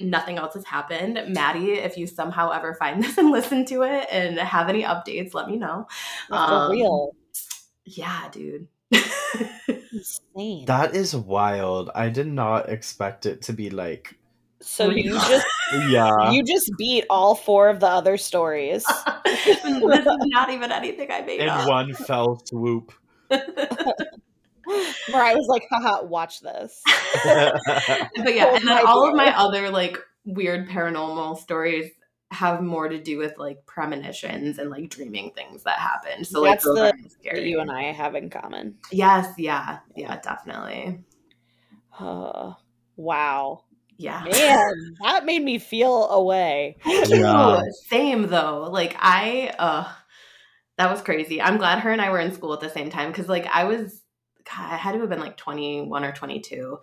nothing else has happened maddie if you somehow ever find this and listen to it and have any updates let me know For Um, real. yeah dude Insane. That is wild. I did not expect it to be like. so you just Yeah. you just beat all four of the other stories. this is not even anything I made in up. one fell swoop. Where I was like, haha, watch this. but yeah, Oh and then all of my other like weird paranormal stories have more to do with like premonitions and like dreaming things that happen. So like That's the- aren't That you and I have in common. Yes, yeah, yeah, definitely. Uh, wow. Yeah. Man, that made me feel away. Yeah. Same though. Like I uh that was crazy. I'm glad her and I were in school at the same time because like I was God, I had to have been like 21 or 22.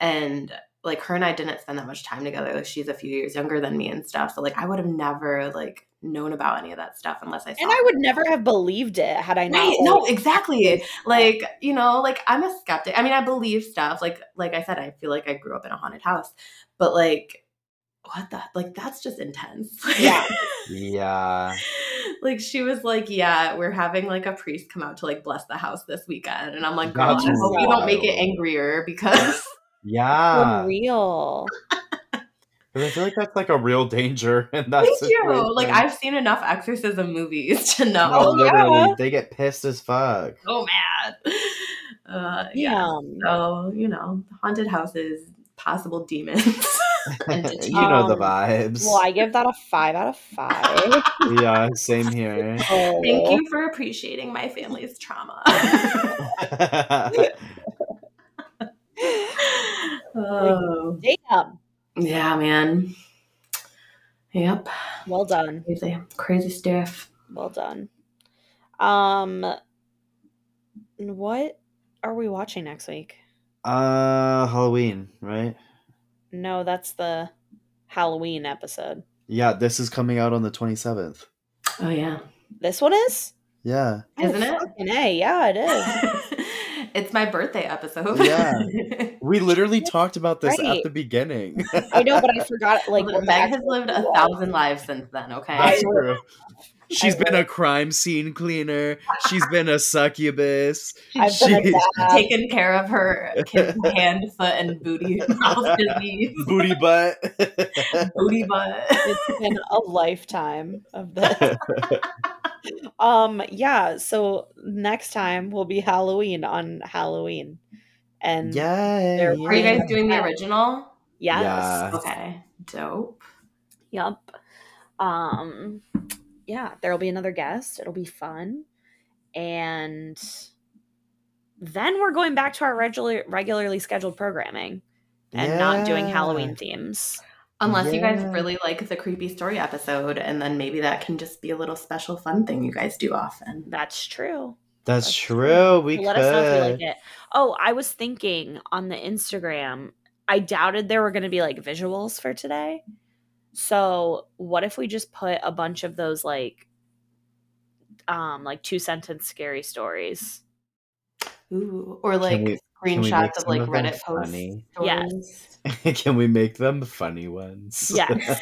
And like her and I didn't spend that much time together. Like she's a few years younger than me and stuff. So like I would have never like known about any of that stuff unless I saw And I her. would never have believed it had I not. Right. No, exactly. Like, you know, like I'm a skeptic. I mean, I believe stuff. Like, like I said, I feel like I grew up in a haunted house. But like, what the like that's just intense. Yeah. yeah. Like she was like, Yeah, we're having like a priest come out to like bless the house this weekend. And I'm like, girl, That's I hope you don't make it angrier because Yeah. For real. 'Cause I feel like that's like a real danger and that's thank you. Like. I've seen enough exorcism movies to know. No, Oh, literally, yeah. they get pissed as fuck. so mad. Uh, yeah. Damn. So, you know, haunted houses, possible demons. Entities. you know the Um, vibes. Well, I give that a five out of five. yeah, same here. Oh. Thank you for appreciating my family's trauma. oh. Damn. Yeah, man. Yep. Well done. Crazy, crazy stuff. Well done. Um, what are we watching next week? uh, Halloween, right? No, that's the Halloween episode. Yeah, this is coming out on the 27th. Oh yeah. This one is? Yeah. Isn't oh, it? A. Yeah, it is. it's my birthday episode. Yeah. We literally talked about this Right. at the beginning. I know, but I forgot. Like, Like what the Meg has lived a thousand lives since then. Okay. That's I- true. She's I been a crime scene cleaner. She's been a succubus. I've been a taken care of her kid's hand, foot, and booty mouth disease. Booty butt. Booty butt. It's been a lifetime of this. Um, yeah. So next time will be Halloween on Halloween, and yeah. They're- you guys doing the original? yes, Yeah. Okay. Dope. Yep. Um yeah, there'll be another guest. It'll be fun. And then we're going back to our regular regularly scheduled programming and not doing Halloween themes. Unless you guys really like the creepy story episode, and then maybe that can just be a little special fun thing you guys do often. That's true. That's That's true. We Let could. us know if you like it. Oh, I was thinking on the Instagram, I doubted there were going to be like visuals for today. So, what if we just put a bunch of those like um like two sentence scary stories? Ooh, or like we- Can we make screenshots of like them Reddit posts. funny? Yes. Can we make them funny ones? Yes.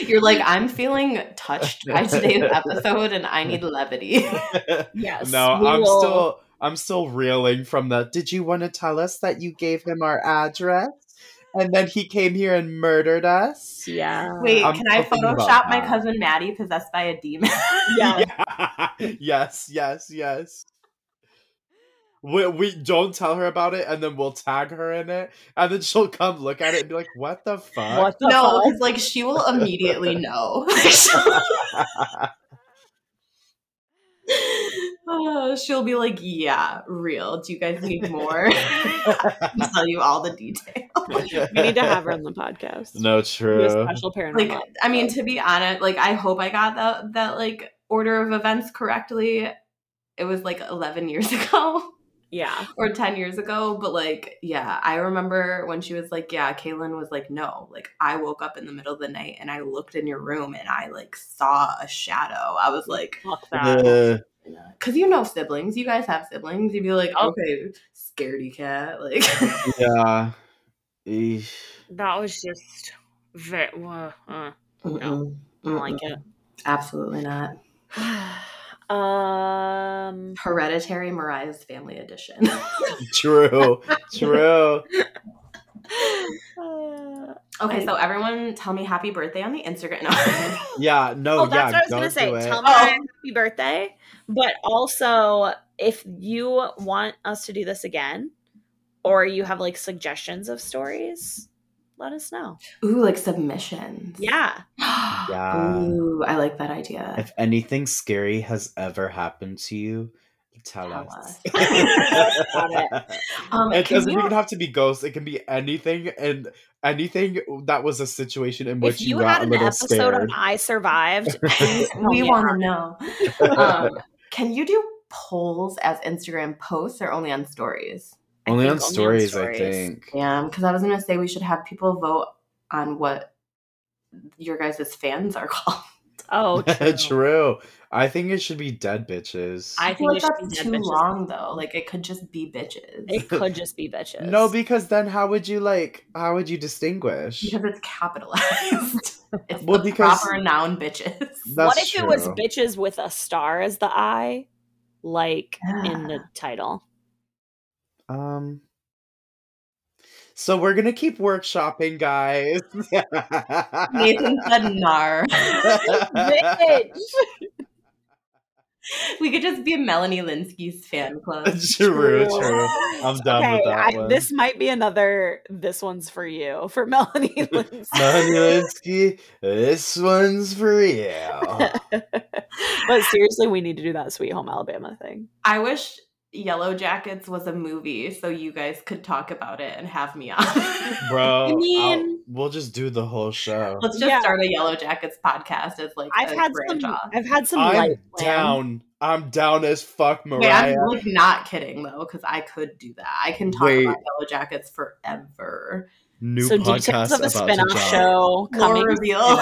You're like, I'm feeling touched by today's episode, and I need levity. Yes. no, I'm will- still I'm still reeling from the did you want to tell us that you gave him our address? And then he came here and murdered us? Yeah. Wait, I'm can I Photoshop my cousin Maddie possessed by a demon? Yeah. Yeah. yes, yes, yes. We, we don't tell her about it and then we'll tag her in it and then she'll come look at it and be like, what the fuck? What the no, fuck? because like she will immediately know. Oh, she'll be like, "Yeah, real. Do you guys need more?" I'll tell you all the details. We need to have her on the podcast. no, true. special paranormal. Like, I mean, to be honest, like I hope I got that that like order of events correctly. It was like 11 years ago. Yeah. or 10 years ago but like yeah i remember when she was like yeah kaylin was like no like i woke up in the middle of the night and i looked in your room and i like saw a shadow i was like Fuck that. Uh, because you know siblings you guys have siblings you'd be like Oh. okay scaredy cat like yeah. Eesh. That was just very. Uh, uh, Mm-mm. I don't like Mm-mm. absolutely not it. Um. hereditary mariah's family edition True. True. uh, okay so everyone tell me happy birthday on the instagram no. Yeah. No. oh, that's yeah. what I was don't gonna say. it. Tell me Oh. happy birthday. But also, if you want us to do this again, or you have like suggestions of stories, let us know. ooh like submissions Yeah. Yeah. ooh i like that idea If anything scary has ever happened to you, tell, Tell us. Got um it doesn't you- even have to be ghosts. It can be anything, and anything that was a situation in which if you, you, had got a an little episode scared. on I survived, we me want to know. Um, can you do polls as Instagram posts or only on stories? I only think on stories, I think. Yeah, because I was going to say we should have people vote on what your guys' fans are called. Oh, true. True. I think it should be dead bitches. I I think like it should that's be dead too bitches. long though. Like it could just be bitches It could just be bitches. no, because then how would you like? How would you distinguish? because it's capitalized. it's Well, the because- proper noun bitches. what That's if it was bitches with a star as the eye, like in the title? Um. So we're gonna keep workshopping, guys. Nathan said nar. We could just be a Melanie Lynskey's fan club. true, true. I'm done okay, with that I, one. this might be another. This one's for you, for Melanie Lynskey. Melanie Lynskey, this one's for you. but seriously, we need to do that Sweet Home Alabama thing. I wish Yellowjackets was a movie so you guys could talk about it and have me on. Bro, I mean- I'll- we'll just do the whole show. Let's just Yeah. start a Yellowjackets podcast It's like I've had some. off. I've had some. I'm light plans. down. I'm down as fuck, Wait, I'm Mariah. like not kidding though, because I could do that. I can talk Wait. about Yellowjackets forever. New so podcast details of a about to spinoff drop. show Lore coming. reveal.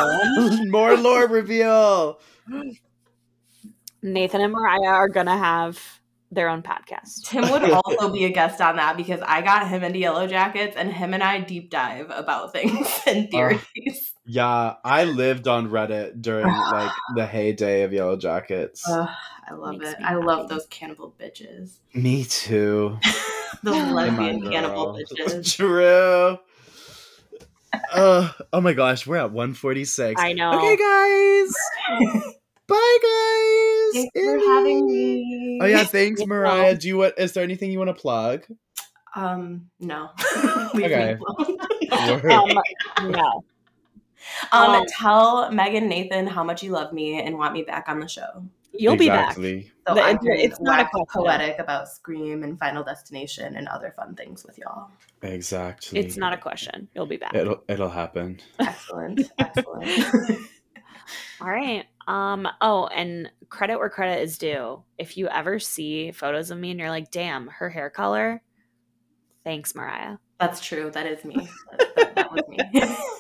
soon. More lore reveal. Nathan and Mariah are gonna have their own podcast. Tim would also be a guest on that because I got him into Yellowjackets and him and I deep dive about things and theories. Yeah, I lived on Reddit during like the heyday of Yellowjackets. Ugh, I love Makes it. me I love those cannibal bitches. Me too. Those Come lesbian cannibal bitches. True. Uh, oh my gosh, we're at 146. I know. Okay, guys. Bye, guys. Thanks for having me. Oh yeah, thanks, Mariah. Do you want? Is there anything you want to plug? Um, no. Okay. me alone. Word. Um, no. um, Um, tell Meg and Nathan how much you love me and want me back on the show. You'll be back. So The- I it's- it's not a poetic about Scream and Final Destination and other fun things with y'all. Exactly. It's not a question. You'll be back. It'll it'll happen. Excellent. Excellent. All right. Um. Oh, and credit where credit is due. If you ever see photos of me and you're like, "Damn, her hair color," thanks, Mariah. That's true. That is me. That, that- that was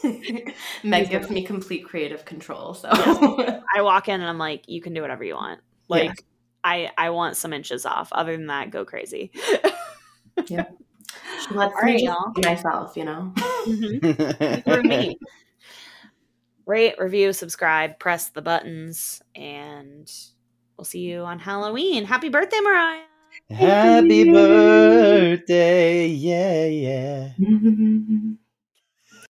me. Meg gives me complete creative control. So I walk in and I'm like, "You can do whatever you want." Like, Yeah. I I want some inches off. Other than that, go crazy. she lets All me right, be myself, you know. Mhm. Through me. Rate, review, subscribe, press the buttons, and we'll see you on Halloween. Happy birthday, Mariah! Happy birthday, yeah, yeah.